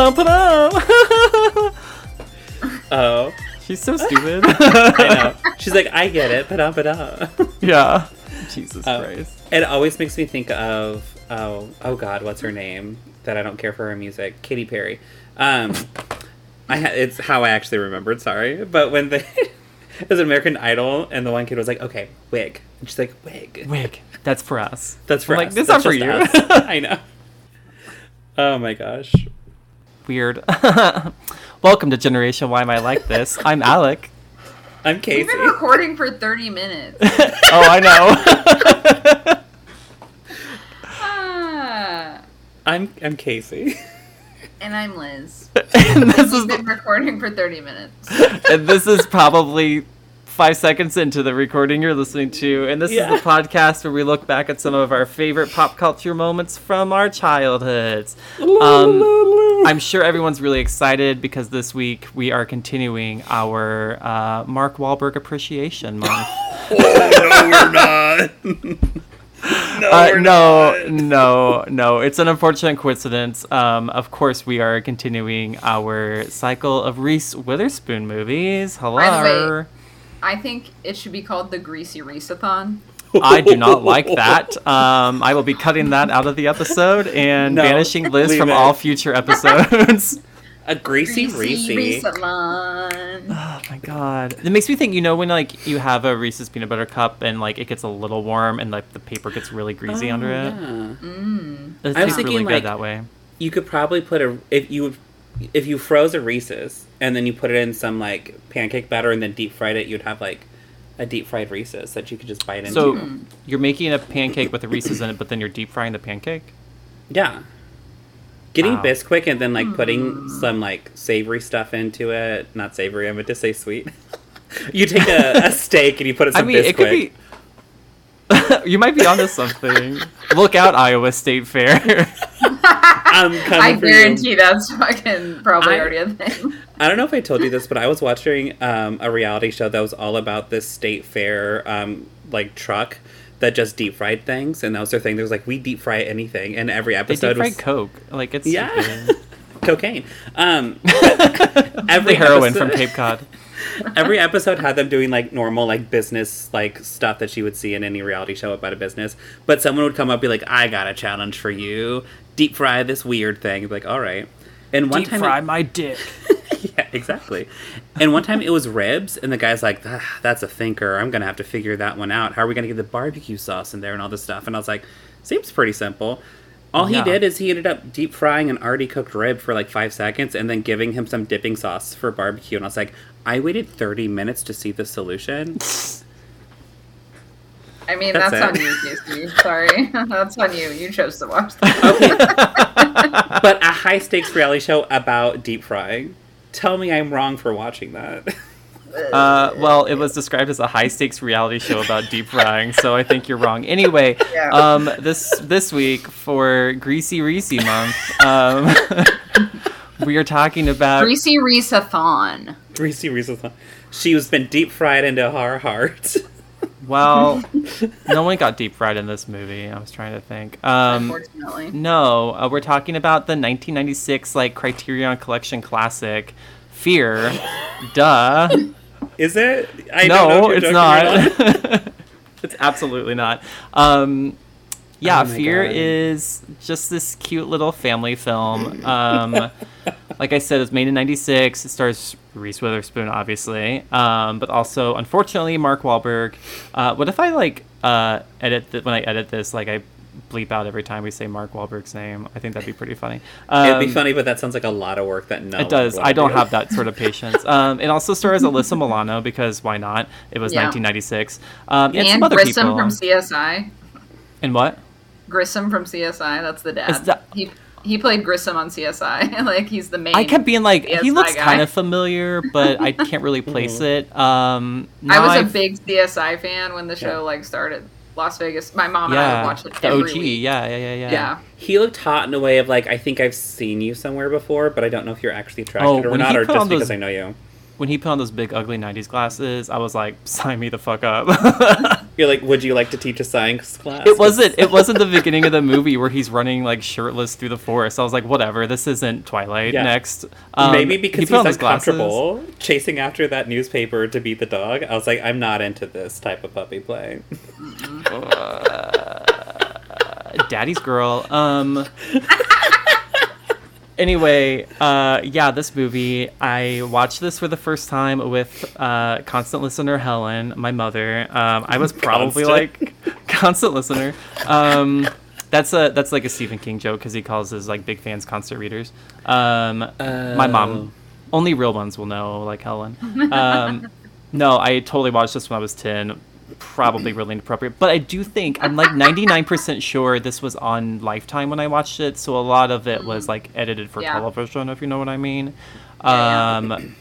Oh, She's so stupid. I know. She's like, I get it. Ba-da, ba-da. yeah. Jesus Oh. Christ. It always makes me think of oh oh god, what's her name? That I don't care for her music, Katy Perry. Um, I ha- it's how I actually remembered. Sorry, but when they it was American Idol, and the one kid was like, "Okay, wig," and she's like, "Wig." Wig. That's for us. That's for I'm us. Like, this is not for you. I know. Oh my gosh. Weird. Welcome to Generation Why Am I Like This? I'm Alec. I'm Casey. We've been recording for 30 minutes. Oh, I know. ah, I'm I'm Casey. and I'm Liz. and this is We've been recording for 30 minutes. and this is probably five seconds into the recording you're listening to, and this Yeah. is the podcast where we look back at some of our favorite pop culture moments from our childhoods. Um, I'm sure everyone's really excited because this week we are continuing our uh, Mark Wahlberg Appreciation Month. oh no, we're not. no, Uh, no, no, no. It's an unfortunate coincidence. Um, of course, we are continuing our cycle of Reese Witherspoon movies. By the way- Hello. I think it should be called the Greasy Reesathon. I do not like that. Um, I will be cutting that out of the episode and No, banishing Liz from it. all future episodes. A greasy Greasy Reese. Oh my god. It makes me think, you know, when like you have a Reese's peanut butter cup and like it gets a little warm and like the paper gets really greasy under it. Yeah. Mm. It I was tastes really thinking, good like, that way. You could probably put a if you if you froze a Reese's and then you put it in some like pancake batter and then deep fried it, you'd have like a deep fried Reese's that you could just bite into. So you're making a pancake with the Reese's in it, but then you're deep frying the pancake? yeah, getting Wow. Bisquick and then like putting hmm. some like savory stuff into it. Not savory. I meant to say sweet. you take a, a steak and you put it I some mean, Bisquick. it could be. you might be onto something. Look out, Iowa State Fair. I'm coming I for you. guarantee that's fucking probably I- already a thing. I don't know if I told you this, but I was watching um, a reality show that was all about this state fair um, like truck that just deep fried things, and that was their thing. There was like we deep fry anything, and every they episode deep fried was Coke. Like it's Yeah. cocaine. Um, the every heroin episode- from Cape Cod. every episode had them doing like normal like business like stuff that you would see in any reality show about a business. But someone would come up and be like, "I got a challenge for you. Deep fry this weird thing." Like, "All right." And one Deep time, fry it- my dick. yeah, exactly. And one time it was ribs, and the guy's like, "Ah, "That's a thinker. I'm gonna have to figure that one out. How are we gonna get the barbecue sauce in there and all this stuff?" And I was like, "Seems pretty simple." All Yeah. he did is he ended up deep frying an already cooked rib for like five seconds, and then giving him some dipping sauce for barbecue. And I was like, "I waited 30 minutes to see the solution." I mean, That's that's, on you, Casey. Sorry. that's on you. You chose to watch that. but a high stakes reality show about deep frying. Tell me I'm wrong for watching that. Uh, well, it was described as a high stakes reality show about deep frying, so I think you're wrong. Anyway, Yeah. um, this this week for Greasy Reese month, um, we are talking about Greasy Reesathon. Greasy Reese's. She has been deep fried into our hearts. Well, no one got deep fried in this movie. I was trying to think. Um, Unfortunately. No, uh, we're talking about the 1996 like Criterion Collection classic, Fear. Duh. Is it? I don't know no, it's not. joking or not. it's absolutely not. Um, yeah, Oh Fear God. is just this cute little family film. Um, like I said, it's made in '96. It stars Reese Witherspoon, obviously, um, but also, unfortunately, Mark Wahlberg. Uh, what if I like uh, edit th- when I edit this, like I bleep out every time we say Mark Wahlberg's name? I think that'd be pretty funny. It'd be Um, funny, but that sounds like a lot of work that no. it does. one I don't do. have that sort of patience. Um, it also stars Alyssa Milano because why not? It was Yeah. 1996. Um, and, And, some other Grissom people. from CSI. and what? Grissom from CSI. That's the dad. That- He he played Grissom on CSI. like he's the main. I kept being like, he looks guy. kind of familiar, but I can't really place it. Um, I was a I've- big CSI fan when the show like started. Las Vegas. My mom and I yeah, would watch it the every OG. week. Yeah, yeah, yeah, yeah. Yeah. He looked hot in a way of like I think I've seen you somewhere before, but I don't know if you're actually attracted Oh, or not, or just on those- because I know you. When he put on those big ugly '90s glasses, I was like, sign me the fuck up. You're like, would you like to teach a science class? it wasn't. It wasn't the beginning of the movie where he's running like shirtless through the forest. I was like, whatever. This isn't Twilight. Yeah. Next, Um, Maybe he because on he's those glasses. uncomfortable chasing after that newspaper to beat the dog. I was like, I'm not into this type of puppy play. Daddy's girl. Um. anyway, uh, yeah, this movie. I watched this for the first time with uh, constant listener Helen, my mother. Um, I was probably Constant. like constant listener. Um, that's a that's like a Stephen King joke because he calls his like big fans constant readers. Um, my mom, only real ones will know, like Helen. Um, no, I totally watched this when I was ten. Probably really inappropriate, but I do think I'm like 99% sure this was on Lifetime when I watched it, so a lot of it was like edited for Yeah. television, if you know what I mean. Yeah, Um,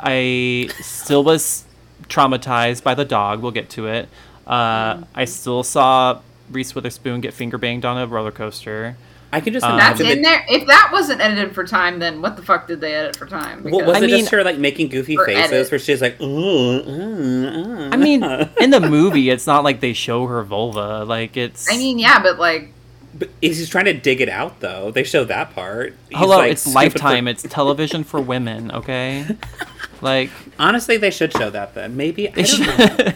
I still was traumatized by the dog. We'll get to it. Uh, I still saw Reese Witherspoon get finger banged on a roller coaster. I can just Um, That's in the- there. If that wasn't edited for time, then what the fuck did they edit for time? What was I it mean- just her like making goofy faces edit. where she's like, ooh, uh, uh. I mean, in the movie, it's not like they show her vulva. Like it's. I mean, yeah, but like, But he's trying to dig it out though. They show that part. He's, hello, like, it's scooping for- Lifetime. It's television for women. Okay. Like Honestly, they should show that then. Maybe I don't know. should.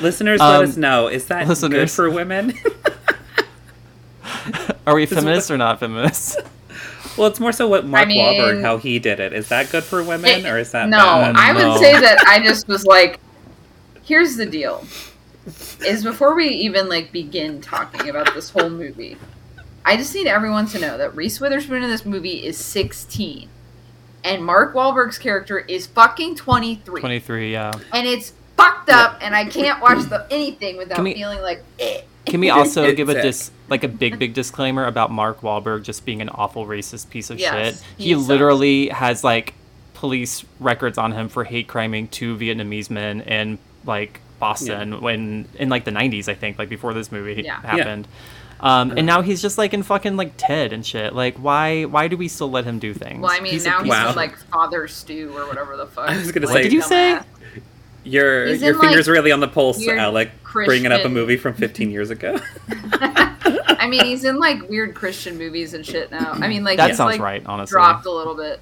listeners, let Um, us know. Is that good for women? Are we This feminists or not feminists? well, it's more so what Mark mean- Wahlberg how he did it. Is that good for women it- or is that no, bad? I No. would say that I just was like, here's the deal: is before we even like begin talking about this whole movie, I just need everyone to know that Reese Witherspoon in this movie is 16, and Mark Wahlberg's character is fucking 23, Twenty three. Yeah. and it's fucked up, and I can't watch the anything without Can we- feeling like. Eh. Can we also give a a- dis like a big big disclaimer about Mark Wahlberg just being an awful racist piece of Yes, shit? he He, sucks. literally has like police records on him for hate criming two Vietnamese men in like Boston when in like the 90s I think like before this movie Yeah. happened. Um, and now he's just like in fucking like Ted and shit. Like why why do we still let him do things? Well, I mean, He's now he's Wow. in like Father Stu or whatever the fuck. I was gonna Like, say- did you say? Dumbass. Your He's your in, fingers like, really on the pulse, weird Alec. Bringing up a movie from 15 years ago. I mean, he's in like weird Christian movies and shit now. I mean, like That he's, sounds like, right, honestly. Dropped a little bit.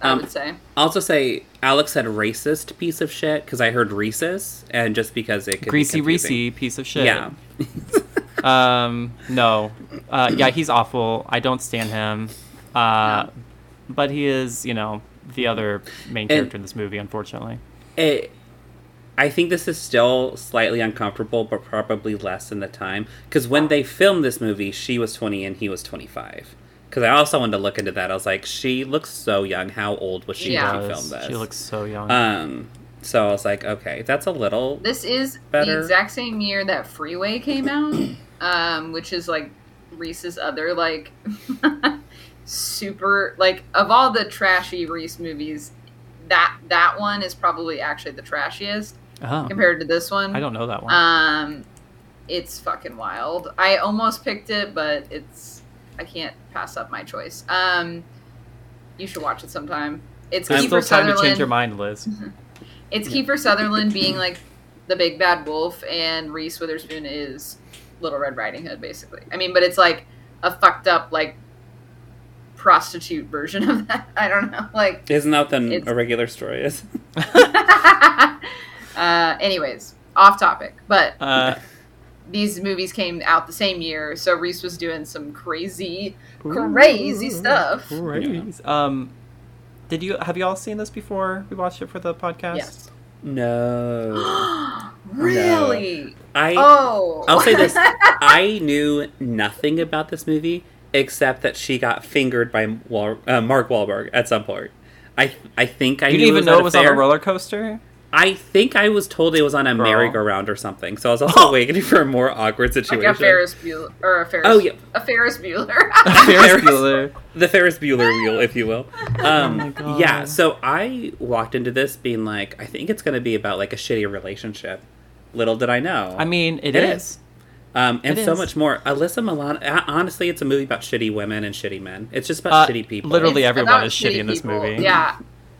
I Um, would say. also say Alex said racist piece of shit because I heard rhesus and just because it could Greasy be confusing. Reese piece of shit. Yeah. Um, no. Uh, yeah, he's awful. I don't stand him. Uh, No. but he is, you know, the other main And- character in this movie, unfortunately. it, I think this is still slightly uncomfortable, but probably less in the time. Because when they filmed this movie, she was 20 and he was 25. Because I also wanted to look into that. I was like, she looks so young. How old was she Yeah. when she filmed this? She looks so young. Um, so I was like, okay, that's a little. This is better. the exact same year that Freeway came out, um, which is like Reese's other like super like of all the trashy Reese movies, that that one is probably actually the trashiest oh, compared to this one. I don't know that one. Um, it's fucking wild. I almost picked it, but it's I can't pass up my choice. Um, you should watch it sometime. It's There's Kiefer still time to Sutherland. change your mind, Liz. It's Kiefer Sutherland being like the big bad wolf, and Reese Witherspoon is Little Red Riding Hood, basically. I mean, but it's like a fucked up like prostitute version of that. I don't know, like. Isn't that what It's- a regular story is? uh, anyways, off topic, but Uh, these movies came out the same year, so Reese was doing some crazy, crazy stuff. Crazy. Um, did you have you all seen this before we watched it for the podcast? Yes. No. really? I Oh. I'll say this: I knew nothing about this movie except that she got fingered by Wal- uh, Mark Wahlberg at some point. I I think I You knew didn't even know at it was on a roller coaster. I think I was told it was on a Girl. merry-go-round or something. So I was also waiting for a more awkward like situation. a Ferris Bueller or a Ferris. Oh, yeah. a Ferris Bueller. Ferris Bueller. the Ferris Bueller wheel, if you will. Um, Oh my God. Yeah, so I walked into this being like, I think it's going to be about like a shitty relationship. Little did I know. I mean, It it is. is. um, and it so is. much more. Alyssa Milano. uh, Honestly, it's a movie about shitty women and shitty men. It's just about Uh, shitty people. literally It's everyone is shitty in this people. movie. Yeah.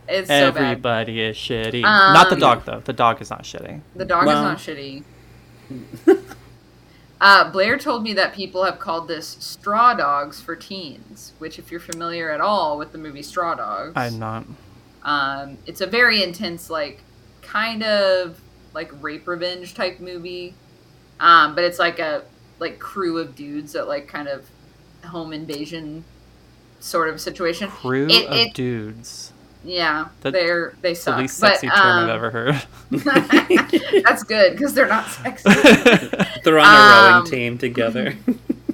It's so bad. Everybody is shitty. not the Um, dog though. The dog is not shitty. The dog Well- is not shitty. uh, Blair told me that people have called this straw dogs for teens, which, if you're familiar at all with the movie Straw Dogs, I'm not. um, it's a very intense, like, kind of like rape revenge type movie. Um, but it's like a like crew of dudes that like kind of home invasion sort of situation. Crew It- of it- dudes. Yeah, That- they're they It's the suck. least but, sexy term um, I've ever heard. that's good because they're not sexy. They're on a Um, rowing team together.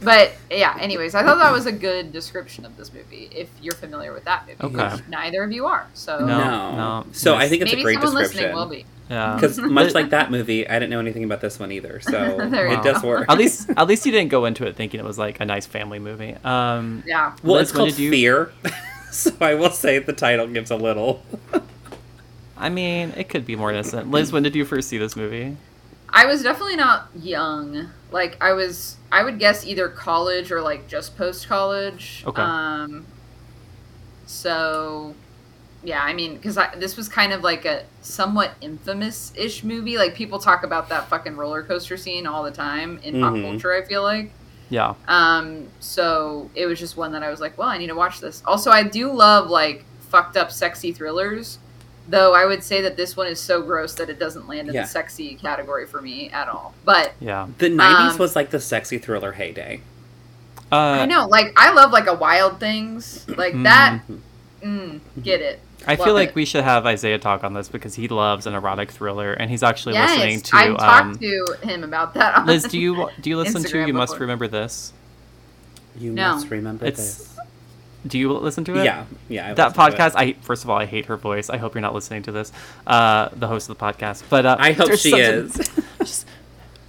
but yeah, anyways, I thought that was a good description of this movie. If you're familiar with that movie, Okay. which neither of you are, so No, no. no. So I think it's maybe a great someone listening description. will be. yeah. Because much like that movie, I didn't know anything about this one either. So There you it does go. work. at least at least you didn't go into it thinking it was like a nice family movie. Um, Yeah, well, Liz, it's when called you- Fear. so I will say the title gives a little. I mean, it could be more innocent. Liz, when did you first see this movie? I was definitely not young. Like I was, I would guess either college or like just post college. Okay. Um. So, yeah, I mean, because this was kind of like a somewhat infamous-ish movie. Like people talk about that fucking roller coaster scene all the time in pop Mhm. culture. I feel like. Yeah. Um, so it was just one that I was like, well, I need to watch this. Also, I do love like fucked up sexy thrillers, though I would say that this one is so gross that it doesn't land in Yeah. the sexy category for me at all. But Yeah. The 90s Um, was like the sexy thriller heyday. Uh, I know, like, I love like a Wild Things, like that. Mm, get it? I Love feel like it. we should have Isaiah talk on this because he loves an erotic thriller and he's actually Yes, listening to. I've talked um, to him about that. On Liz, do you do you listen to Instagram You Must. Remember This? You No. must remember It's this. Do you listen to it? Yeah, yeah. I That listened to it. podcast, I first of all, I hate her voice. I hope you're not listening to this. Uh, the host of the podcast, but uh, I hope she something- is. Just,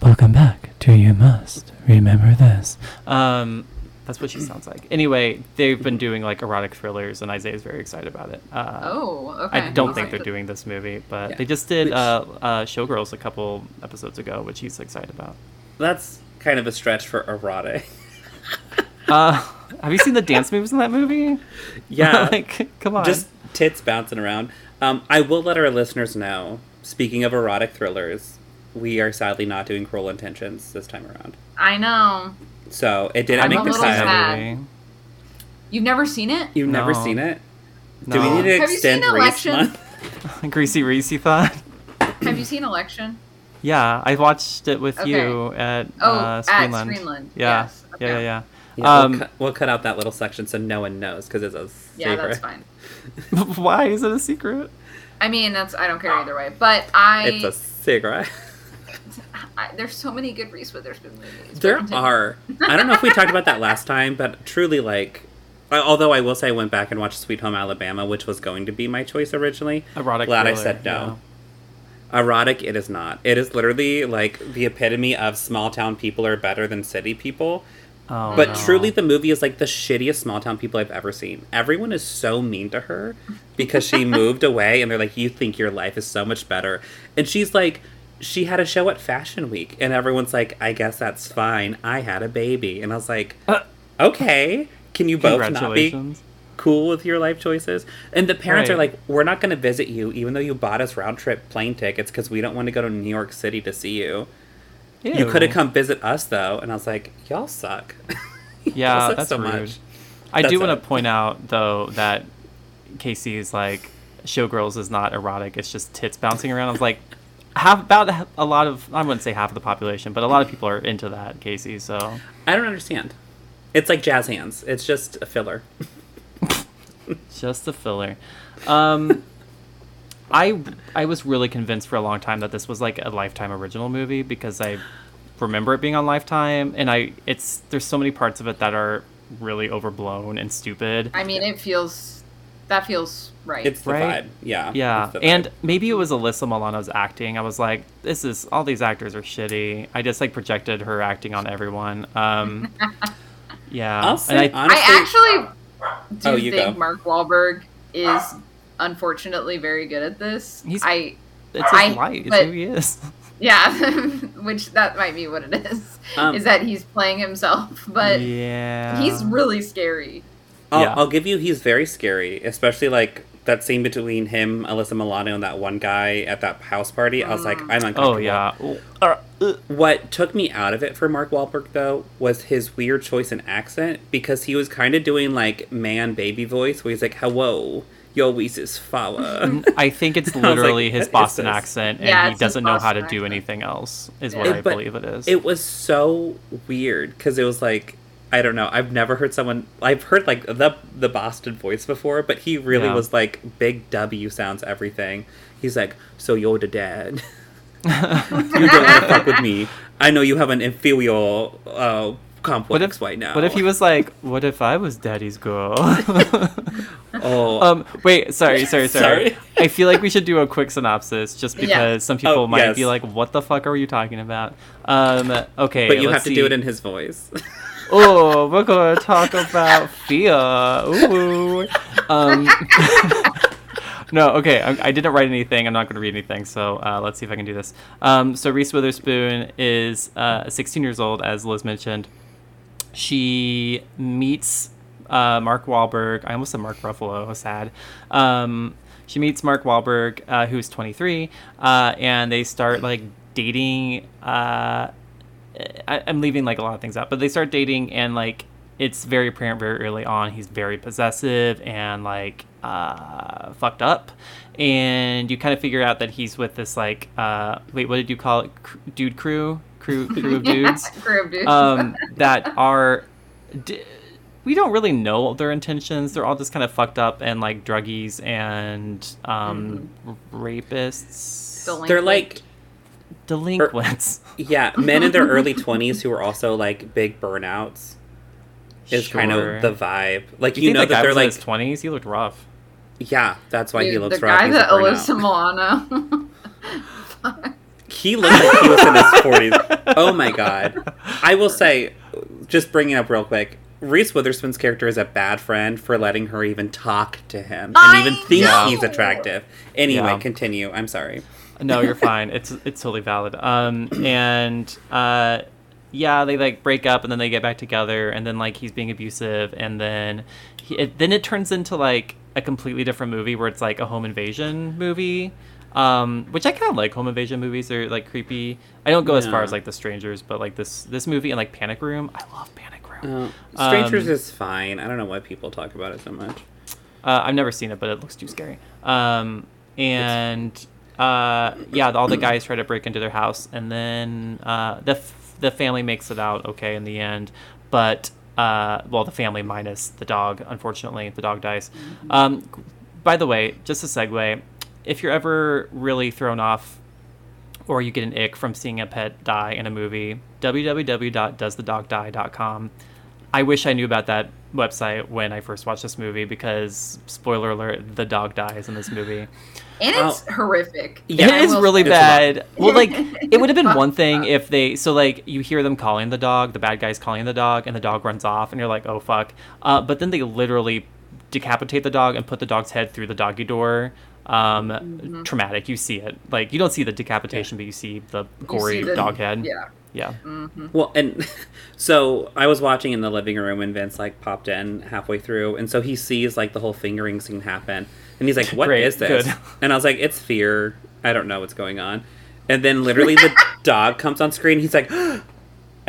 Welcome back to You Must Remember This. Um, that's what she sounds like. Anyway, they've been doing like erotic thrillers, and Isaiah's very excited about it. Uh, Oh, okay. I don't I'll think they're to- doing this movie, but Yeah. they just did Which- uh, uh, Showgirls a couple episodes ago, which he's excited about. That's kind of a stretch for erotic. Uh, have you seen the dance moves in that movie? Yeah, like, come on. just tits bouncing around. Um, I will let our listeners know. Speaking of erotic thrillers, we are sadly not doing Cruel Intentions this time around. I know. So it didn't I'm make a the little cut. sad. You've never seen it? You've never seen it? Do we need to Have you extend seen Election? month? Greasy Reese thought. Have you seen Election? Yeah, I watched it with Okay. you at Oh, uh, at Screenland. Screenland. Yeah, Yes. yeah, Okay. yeah, yeah. Yeah, Um, we'll, cut, we'll cut out that little section so no one knows because it's a secret. Yeah, that's fine. Why is it a secret? I mean, that's I don't care either way. But I, It's a secret. I there's so many good Reese Witherspoon movies. There are. I don't know if we talked about that last time, but truly, like, I- although I will say I went back and watched Sweet Home Alabama, which was going to be my choice originally. Erotic. Glad I said no. Erotic, it is not. It is literally like the epitome of small town people are better than city people. Oh, But no. truly, the movie is like the shittiest small town people I've ever seen. Everyone is so mean to her because she moved away, and they're like, "You think your life is so much better," and she's like, "She had a show at Fashion Week," and everyone's like, "I guess that's fine. I had a baby," and I was like, Uh, "Okay, can you both not be cool with your life choices?" And the parents are like, "We're not going to visit you, even though you bought us round trip plane tickets because we don't want to go to New York City to see you." You could have come visit us though, and I was like, "Y'all suck." Y'all Yeah, suck that's so rude. much. I That's do want to point out though that Casey's like Showgirls is not erotic; it's just tits bouncing around. I was like, half about a lot of I wouldn't say half of the population, but a lot of people are into that, Casey. So I don't understand. It's like jazz hands. It's just a filler. just a filler. Um, I I was really convinced for a long time that this was like a Lifetime original movie because I remember it being on Lifetime, and I it's there's so many parts of it that are really overblown and stupid. I mean, it feels that feels right. It's the Right? vibe. Yeah. Yeah, it's and maybe it was Alyssa Milano's acting. I was like, this is all these actors are shitty. I just like projected her acting on everyone. Um, yeah, I'll say and I, honestly, I actually do Oh, you think go. Mark Wahlberg is unfortunately very good at this. He's- I it's his I- light. It's but- who he is. yeah, which that might be what it is. Um, is that he's playing himself, but yeah, he's really scary. I'll, Yeah. I'll give you he's very scary, especially like that scene between him, Alyssa Milano, and that one guy at that house party. I was like, I'm uncomfortable. Oh yeah. Uh, uh, What took me out of it for Mark Wahlberg though was his weird choice in accent because he was kind of doing like man baby voice where he's like, "Hello, yo, is is Fawa." I think it's I was like, literally his Boston accent, and Yeah, he doesn't know how to do accent. anything else. Is Yeah. what I believe it is. It was so weird because it was like I don't know. I've never heard someone. I've heard like the the Boston voice before, but he really Yeah. was like big W sounds everything. He's like, so you're the dad. you don't want to fuck with me. I know you have an inferior uh, complex What if right now. What if he was like, "What if I was Daddy's girl"? Oh, um, wait, sorry, sorry, sorry, Sorry. I feel like we should do a quick synopsis, just because Yeah. some people Oh, might yes. be like, "What the fuck are you talking about?" Um, okay, but you let's have to see. do it in his voice. Oh, we're gonna talk about fear. Ooh. Um, no, okay. I, I didn't write anything. I'm not gonna read anything. So uh, let's see if I can do this. Um, so Reese Witherspoon is uh, 16 years old, as Liz mentioned. She meets uh, Mark Wahlberg. I almost said Mark Ruffalo. Sad. Um, she meets Mark Wahlberg, uh, who's 23, uh, and they start like dating. Uh, I, I'm leaving like a lot of things out, but they start dating and like it's very apparent very early on he's very possessive and like uh, fucked up, and you kind of figure out that he's with this like uh, wait what did you call it Cr- dude crew crew crew of dudes Crew of dudes. um, that are. D- we don't really know their intentions. They're all just kind of fucked up and like druggies and um, rapists, Delinquent. They're like delinquents. Er, yeah, men in their early twenties who are also like big burnouts. Is kind of the vibe. Like You, you, know that that guy they're was in like his twenties? He looked rough. yeah, that's why he Dude, looks the rough. guy He's that burnout. Alyssa Milano. He looked like he was in his forties. Oh my god! I will say, just bringing up real quick, Reese Witherspoon's character is a bad friend for letting her even talk to him and I even think know! he's attractive. Anyway, Yeah. continue. I'm sorry. No, you're fine. It's it's totally valid. Um, and uh, yeah, they like break up and then they get back together, and then like he's being abusive, and then he, it, then it turns into like a completely different movie where it's like a home invasion movie. Um, which I kind of like home invasion movies. They're like creepy. I don't go as far as like The Strangers, but like this this movie and like Panic Room. I love Panic Room. Uh, Strangers Um, is fine. I don't know why people talk about it so much. Uh, I've never seen it, but it looks too scary. Um, and uh, yeah, all the guys try to break into their house, and then uh, the f- the family makes it out okay in the end. But uh, well, the family minus the dog. Unfortunately, the dog dies. Um, by the way, just a segue. If you're ever really thrown off or you get an ick from seeing a pet die in a movie, www.doesthedogdie.com. I wish I knew about that website when I first watched this movie because, spoiler alert, the dog dies in this movie. And it's Oh. horrific. Yeah, it is really say. It's a lot. bad. Well, like, it would have been one thing if they, so like, you hear them calling the dog, the bad guys calling the dog, and the dog runs off, and you're like, oh fuck. Uh, but then they literally decapitate the dog and put the dog's head through the doggy door. Um, Mm-hmm. traumatic. You see it. Like, you don't see the decapitation, but you see the gory see the- dog head. Yeah. Yeah. Mm-hmm. Well, and so I was watching in the living room and Vince like popped in halfway through, and so he sees like the whole fingering scene happen, and he's like, "What is Great, this?" good. And I was like, "It's fear. I don't know what's going on." And then literally the dog comes on screen. He's like, and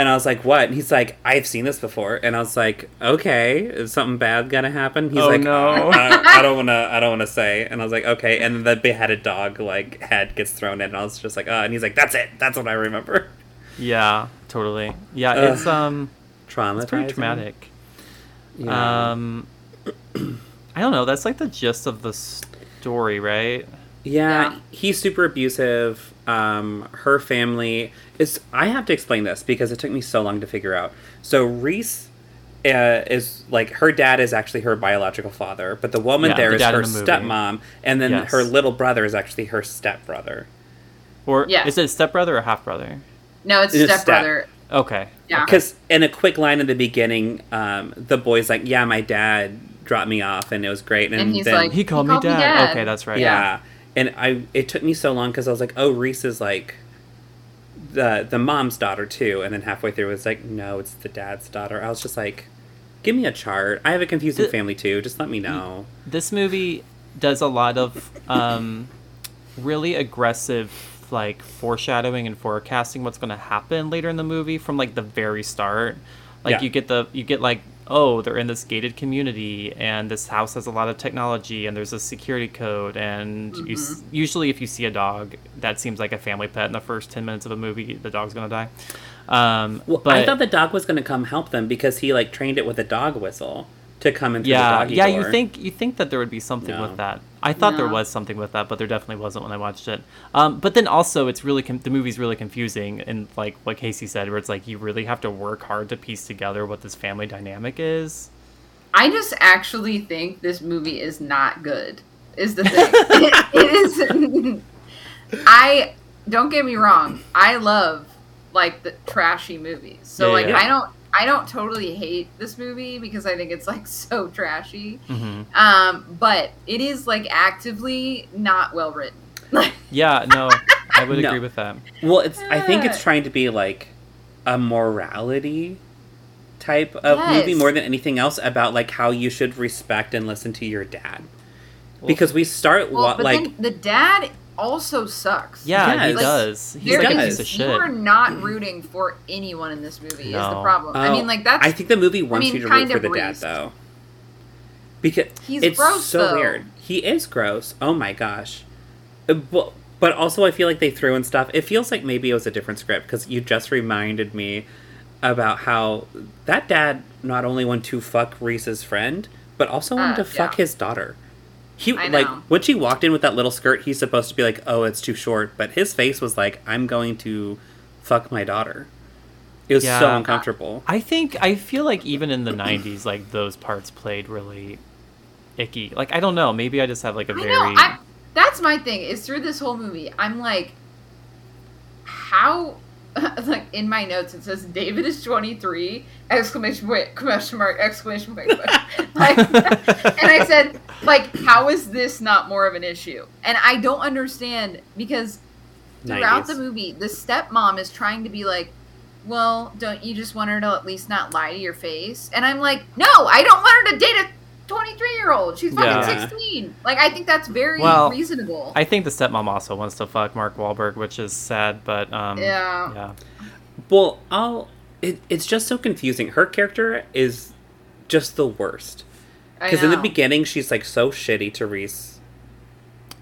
I was like, "What?" And he's like, "I've seen this before." And I was like, "Okay, is something bad gonna happen?" He's Oh, like, no. I, I don't wanna, I don't wanna say." And I was like, "Okay." And then the beheaded dog like head gets thrown in, and I was just like, "Oh!" and he's like, "That's it. That's what I remember." Yeah, totally. Yeah, Ugh. it's um Traumatizing. it's pretty traumatic. Yeah. Um I don't know, that's like the gist of the story, right? Yeah, Yeah. he's super abusive. Um, her family is. I have to explain this because it took me so long to figure out. So Reese uh, is like her dad is actually her biological father, but the woman Yeah, there the is her the stepmom, and then Yes. her little brother is actually her stepbrother. Or Yes. is it stepbrother or half brother? No, it's It's a stepbrother. Okay. Yeah. Because in a quick line in the beginning, um, the boy's like, "Yeah, my dad dropped me off, and it was great." And, And he's then, like, He called, He me, called me dad. dad. Okay, that's right. Yeah. And I it took me so long because I was like, oh, Reese is like the the mom's daughter too. And then halfway through it was like, no, it's the dad's daughter. I was just like, Give me a chart. I have a confusing The- family too. Just let me know. this movie does a lot of um, really aggressive like foreshadowing and forecasting what's going to happen later in the movie from like the very start like Yeah. you get the you get like oh they're in this gated community and this house has a lot of technology and there's a security code and you usually if you see a dog that seems like a family pet in the first 10 minutes of a movie the dog's going to die um Well, but I thought the dog was going to come help them because he like trained it with a dog whistle to come in yeah the doggy yeah door. you think you think that there would be something No. with that i thought there was something with that but there definitely wasn't when i watched it um, but then also it's really com- the movie's really confusing and like what casey said where it's like you really have to work hard to piece together what this family dynamic is I just actually think this movie is not good. Is the thing. it, it is. I don't get me wrong. I love like the trashy movies. So Yeah, like yeah. I don't I don't totally hate this movie because I think it's like so trashy. hmm Um, but it is like actively not well written. yeah no i would No. agree with that Well, it's. I think it's trying to be like a morality type of Yes. movie more than anything else about like how you should respect and listen to your dad. Because we start well, wa- but like then the dad also sucks. yeah he Yes. does he's There like a piece of shit. You are not rooting for anyone in this movie. Is the No. problem? I Oh, mean, like that's I think the movie wants mean, you to root for of the dad Reese. though. Because He's it's gross, so though. weird. He is gross. Oh my gosh. Uh, But, but also I feel like they threw in stuff. It feels like maybe it was a different script because you just reminded me about how that dad not only wanted to fuck Reese's friend, but also wanted Uh, to fuck yeah. his daughter. He I like when she walked in with that little skirt, he's supposed to be like, "Oh, it's too short," but his face was like, "I'm going to fuck my daughter." It was so uncomfortable. I think I feel like even in the '90s, like those parts played really icky. Like I don't know, maybe I just have like a I very know. I, that's my thing. Is through this whole movie, I'm like, how? like in my notes, it says David is 23! Exclamation point! Question mark! Exclamation point! like, and I said, like, how is this not more of an issue? And I don't understand because throughout 90s. the movie, the stepmom is trying to be like, well, don't you just want her to at least not lie to your face? And I'm like, no, I don't want her to date a 23 year old. She's fucking Yeah. 16. Like, I think that's very Well, reasonable. I think the stepmom also wants to fuck Mark Wahlberg, which is sad, but um, Yeah. yeah, Well, I'll. It, it's just so confusing. Her character is just the worst. Because in the beginning, she's like so shitty to Reese.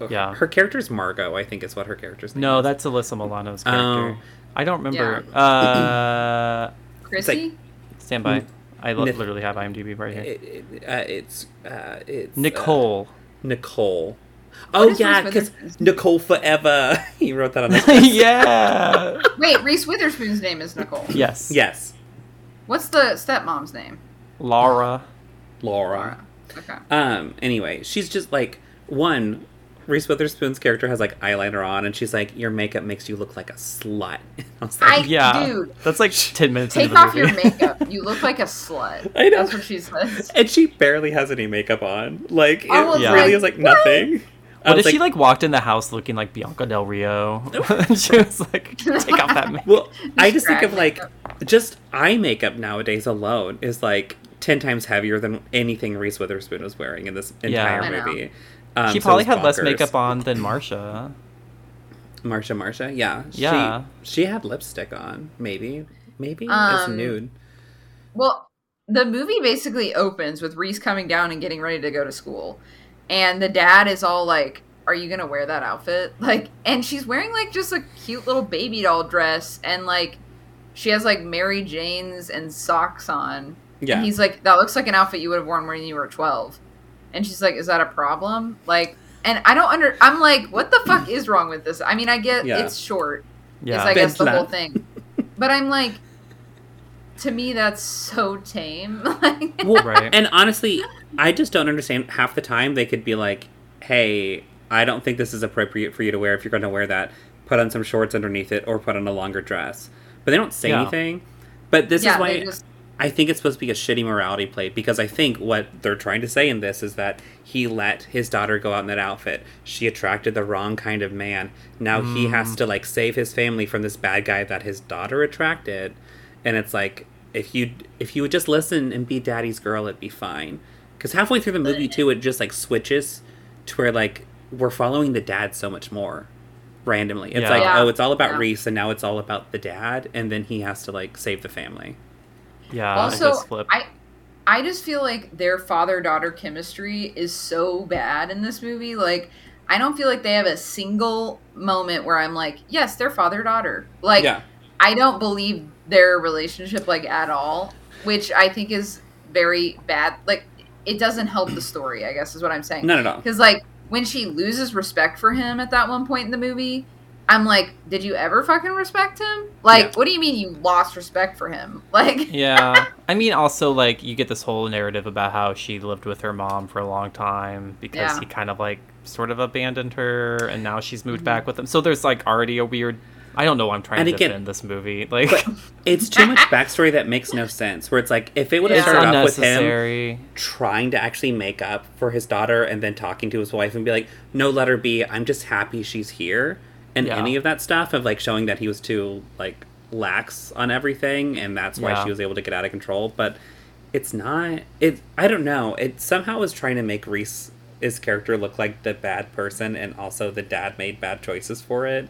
Yeah. Her character's Margot, I think is what her character's name no, is. that's Alyssa Milano's character. Oh. I don't remember. Uh, Chrissy? stand by. I li- Nif- literally have IMDb right here. It, it, uh, it's uh, it's uh, Nicole. Nicole. Oh yeah, because Nicole forever. he wrote that on the yeah. Wait, Reese Witherspoon's name is Nicole. yes. Yes, What's the stepmom's name? Laura. Laura. Okay. Um. Anyway, she's just like one. Reese Witherspoon's character has like eyeliner on, and she's like, "Your makeup makes you look like a slut." I was I, Yeah. dude, That's like ten minutes take into the off movie. your makeup. You look like a slut. I know. That's what she says. and she barely has any makeup on. Like it Yeah. really like, is like "What?" nothing. What was if she like walked in the house looking like Bianca Del Rio? and she was like, take off that makeup. Well, I just think drag of like just eye makeup nowadays alone is like ten times heavier than anything Reese Witherspoon was wearing in this Yeah. entire I know. movie. Um, she probably it's had less makeup on than Marsha. Marsha, Marsha, yeah, Yeah. She, she had lipstick on, maybe, maybe it's Um, nude. Well, the movie basically opens with Reese coming down and getting ready to go to school. And the dad is all like, Are you gonna wear that outfit? Like and she's wearing like just a cute little baby doll dress and like she has like Mary Jane's and socks on. Yeah, And he's like, That looks like an outfit you would have worn when you were twelve. And she's like, Is that a problem? Like and I don't under I'm like, what the fuck is wrong with this? I mean I get Yeah. it's short. Yeah. Is I guess the whole thing. But I'm like to me that's so tame. Like well, Right. and honestly, I just don't understand. Half the time, they could be like, "Hey, I don't think this is appropriate for you to wear. If you're going to wear that, put on some shorts underneath it, or put on a longer dress." But they don't say Yeah. anything. But this yeah, is why they just I think it's supposed to be a shitty morality play because I think what they're trying to say in this is that he let his daughter go out in that outfit. She attracted the wrong kind of man. Now he has hmm. to like save his family from this bad guy that his daughter attracted. And it's like if you if you would just listen and be daddy's girl, it'd be fine. Because halfway through the movie too, it just like switches to where like we're following the dad so much more randomly. It's Yeah. like oh, Yeah. oh, it's all about Yeah. Reese, and now it's all about the dad, and then he has to like save the family. Yeah, also, does. I I just feel like their father daughter chemistry is so bad in this movie. Like, I don't feel like they have a single moment where I'm like, yes, they're father daughter. Like, yeah, I don't believe their relationship like at all, which I think is very bad. Like, it doesn't help the story. I guess is what I'm saying. not at all. Because like when she loses respect for him at that one point in the movie, I'm like, did you ever fucking respect him? Like, Yeah. what do you mean you lost respect for him? Like, yeah, I mean, also like you get this whole narrative about how she lived with her mom for a long time because Yeah. he kind of like sort of abandoned her, and now she's moved Mhm. back with him. So there's like already a weird. I don't know. why I'm trying And to again- defend this movie. Like it's too much backstory that makes no sense. Where it's like if it would have Yeah. started off with him trying to actually make up for his daughter and then talking to his wife and be like, no, let her be. I'm just happy she's here. And Yeah. any of that stuff of like showing that he was too like lax on everything and that's why Yeah. she was able to get out of control. But it's not. It. I don't know. It somehow was trying to make Reese his character look like the bad person and also the dad made bad choices for it.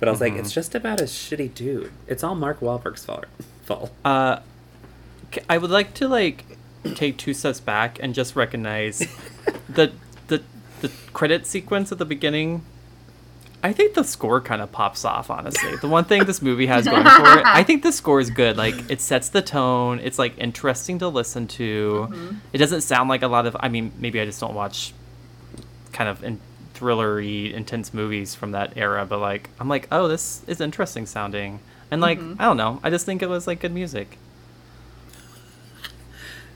But I was like, Mhm. it's just about a shitty dude. It's all Mark Wahlberg's fault. fault. Uh, I would like to like take two steps back and just recognize the the the credit sequence at the beginning. I think the score kind of pops off. Honestly, the one thing this movie has going for it, I think the score is good. Like it sets the tone. It's like interesting to listen to. Mhm. It doesn't sound like a lot of. I mean, maybe I just don't watch kind of in, thrillery, intense movies from that era. But like, I'm like, oh, this is interesting sounding. And like, Mhm. I don't know. I just think it was like good music.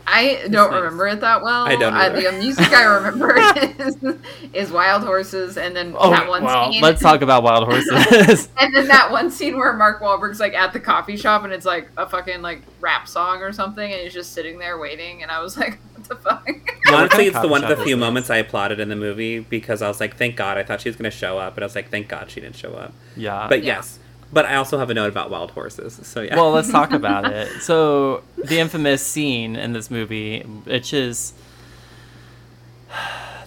I don't nice. remember it that well. I don't Uh, the music I remember is, is Wild Horses, and then Oh, that one well, scene. let's talk about Wild Horses. And then that one scene where Mark Wahlberg's like at the coffee shop, and it's like a fucking like rap song or something, and he's just sitting there waiting, and I was like, what the fuck? Honestly, it's the one of the few moments I applauded in the movie because I was like, thank God. I thought she was going to show up, but I was like, thank God she didn't show up. yeah. But Yeah. yes. But I also have a note about wild horses. So yeah. well, let's talk about it. So, the infamous scene in this movie, which is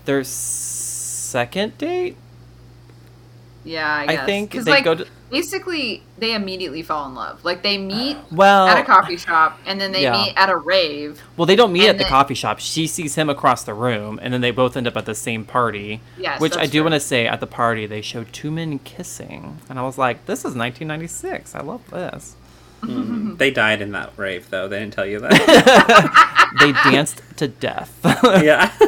their second date. Yeah, I I, guess. think 'Cause, they like, go to basically they immediately fall in love. Like they meet well. at a coffee shop, and then they yeah. meet at a rave. well, they don't meet and at the then- coffee shop. She sees him across the room, and then they both end up at the same party. Yes, which I do want to say at the party they showed two men kissing, and I was like, "This is 1996. I love this." Mhm. they died in that rave, though. They didn't tell you that. they danced to death. yeah.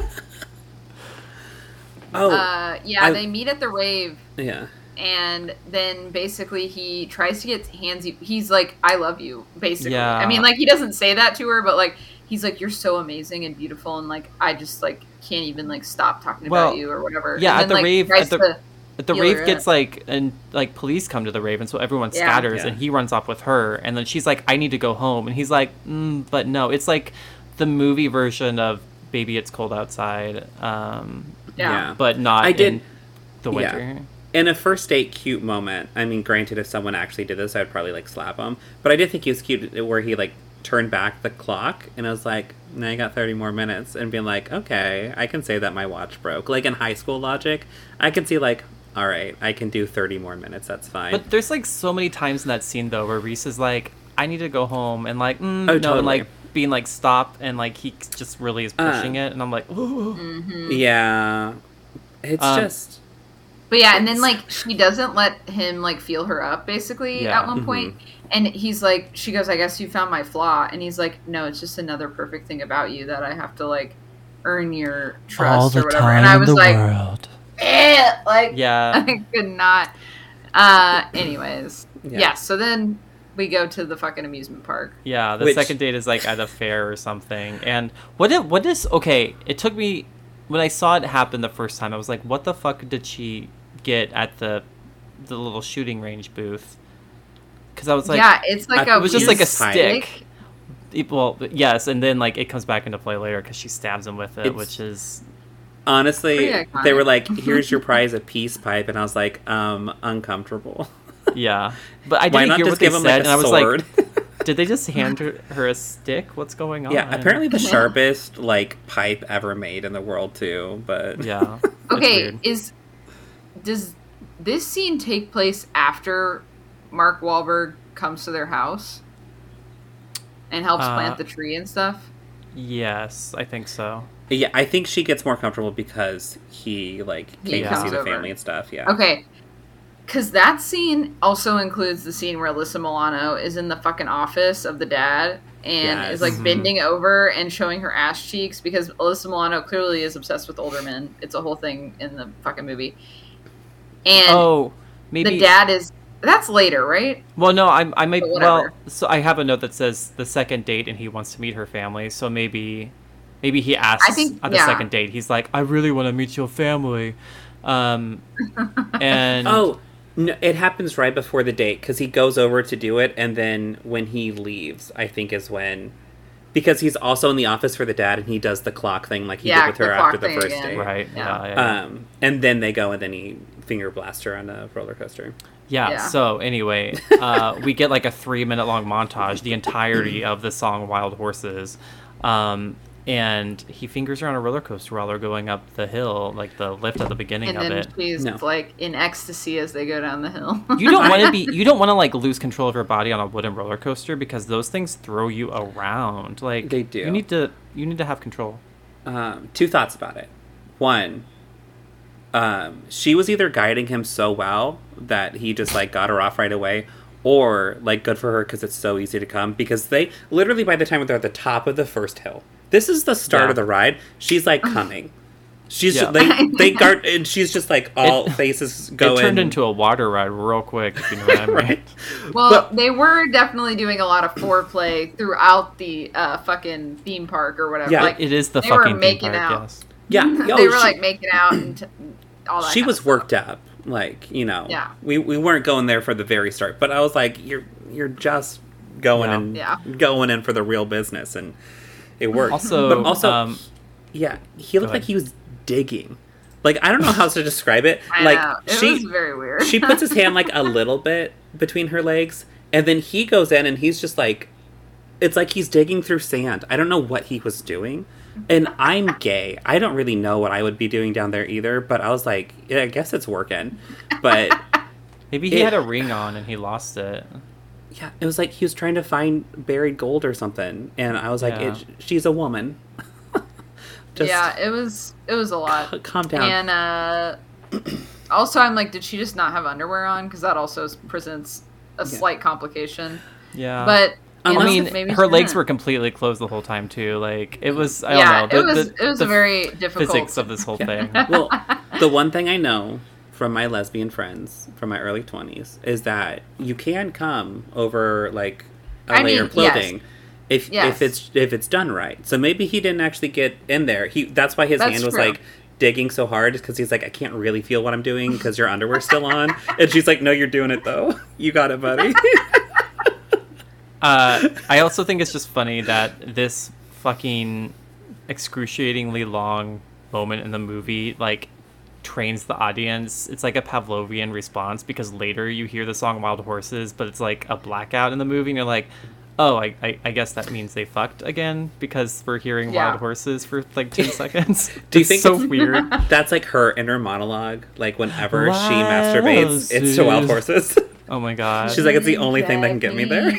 oh, Uh, yeah, I- they meet at the rave, yeah. And then basically he tries to get handsy. He's like, "I love you," basically. Yeah. I mean, like he doesn't say that to her, but like he's like, "You're so amazing and beautiful," and like I just like can't even like stop talking Well, about you or whatever. yeah, And at the like, rave- at the- to- But the rave gets up. like and like police come to the rave and so everyone Yeah. scatters Yeah. and he runs off with her and then she's like I need to go home and he's like mm, but no it's like the movie version of Baby It's Cold Outside um yeah. but not I did- in the yeah. Winter. In a first date cute moment, I mean, granted, if someone actually did this, I'd probably like slap him. But I did think he was cute where he like turned back the clock and I was like, now you got 30 more minutes. And being like, okay, I can say that my watch broke. Like in high school logic, I can see like, all right, I can do 30 more minutes. That's fine. But there's like so many times in that scene though where Reese is like I need to go home and like mm, Oh, no totally. and like being like stop and like he just really is Uh. pushing it and I'm like ooh. hmm yeah. It's Um, just. But yeah, and then like she doesn't let him like feel her up basically Yeah. at one point. And he's like she goes, I guess you found my flaw and he's like, No, it's just another perfect thing about you that I have to like earn your trust or whatever. and I was like, world. eh, like Yeah. I could not. Uh anyways. Yeah. Yeah. so then we go to the fucking amusement park. Yeah, the Which- second date is like at a fair or something. And what it what is okay, it took me when I saw it happen the first time, I was like, what the fuck did she get at the the little shooting range booth? Cuz I was like yeah, it's like I- a it was just like a Pipe. stick. It- Well, yes, and then like it comes back into play later cuz she stabs him with it, It's- which is Honestly, they were like, here's your prize, a peace pipe. And I was like, um, uncomfortable. yeah. But I didn't not hear just what they give him said like and a I was sword? like Did they just hand her, her a stick? What's going on? Yeah, apparently the sharpest like pipe ever made in the world too. But Yeah. Okay, weird. is does this scene take place after Mark Wahlberg comes to their house and helps Uh, plant the tree and stuff? Yes, I think so. yeah, I think she gets more comfortable because he like He came to see the family and stuff. Yeah. Okay. Because that scene also includes the scene where Alyssa Milano is in the fucking office of the dad and Yes. is like Mhm. bending over and showing her ass cheeks because Alyssa Milano clearly is obsessed with older men. It's a whole thing in the fucking movie. And oh, maybe. the dad is. That's later, right? Well, no, I, I might. Well, so I have a note that says the second date, and he wants to meet her family. So maybe, maybe he asks think- at the yeah. second date. He's like, "I really want to meet your family," um, and Oh, no, it happens right before the date because he goes over to do it, and then when he leaves, I think is when, because he's also in the office for the dad, and he does the clock thing like he Yeah, did with her clock after the first again. date. right, Yeah. yeah, yeah, yeah. Um, and then they go, and then he finger blasts her on a roller coaster. Yeah, Yeah. So anyway, uh, we get like a three minute long montage, the entirety of the song "Wild Horses," um, and he fingers her on a roller coaster while they're going up the hill, like the lift at the beginning And of then it. she's No. like in ecstasy as they go down the hill. You don't want to be. You don't want to like lose control of your body on a wooden roller coaster because those things throw you around. Like They do. You need to. You need to have control. Um, two thoughts about it. One, um, she was either guiding him so well that he just like got her off right away, or like good for her because it's so easy to come. Because they literally by the time they're at the top of the first hill, this is the start Yeah. of the ride. She's like coming. She's Yeah. they they guard and she's just like all faces going. It turned into a water ride real quick. If you know what I mean. right. Well, But- they were definitely doing a lot of foreplay throughout the uh, fucking theme park or whatever. Yeah. like It is the they were fucking theme making park, out. Yes. Yeah, they oh, were she- like making out and t- all that. she was of worked up like you know Yeah. we, we weren't going there for the very start but i was like you're you're just going Yeah. and Yeah. going in for the real business and it worked. Also, but also um, yeah he looked like he was digging. Like i don't know how to describe it. I like know. It she was very weird. she puts his hand like a little bit between her legs and then he goes in and he's just like it's like he's digging through sand. I don't know what he was doing. And i'm gay. I don't really know what i would be doing down there either but i was like yeah, i guess it's working. But maybe he it- had a ring on and he lost it. Yeah it was like he was trying to find buried gold or something and i was like Yeah. it, she's a woman just yeah, it was it was a lot. calm down And uh, also, I'm like, did she just not have underwear on? Because that also presents a Yeah. slight complication. Yeah. But I know, mean, maybe her legs didn't. were completely closed the whole time too. Like it was. I yeah, don't know. it was the- it was the a very difficult physics of this whole Yeah. thing. well, the one thing I know from my lesbian friends from my early 20s is that you can come over like a I layer mean, of clothing if Yes. if it's if it's done right. So maybe he didn't actually get in there. He that's why his That's hand was true. like digging so hard because he's like I can't really feel what I'm doing because your underwear's still on. And she's like no you're doing it though. You got it, buddy. Uh, I also think it's just funny that this fucking excruciatingly long moment in the movie, like, trains the audience. It's like a Pavlovian response because later you hear the song Wild Horses, but it's like a blackout in the movie, and you're like, oh, I, I, I guess that means they fucked again because we're hearing Yeah. Wild Horses for like 10 seconds. Do you It's think so it's- weird? That's like her inner monologue. Like whenever she Wild masturbates, it's to wild horses. Oh my god. She's like, it's the only thing that can get me there.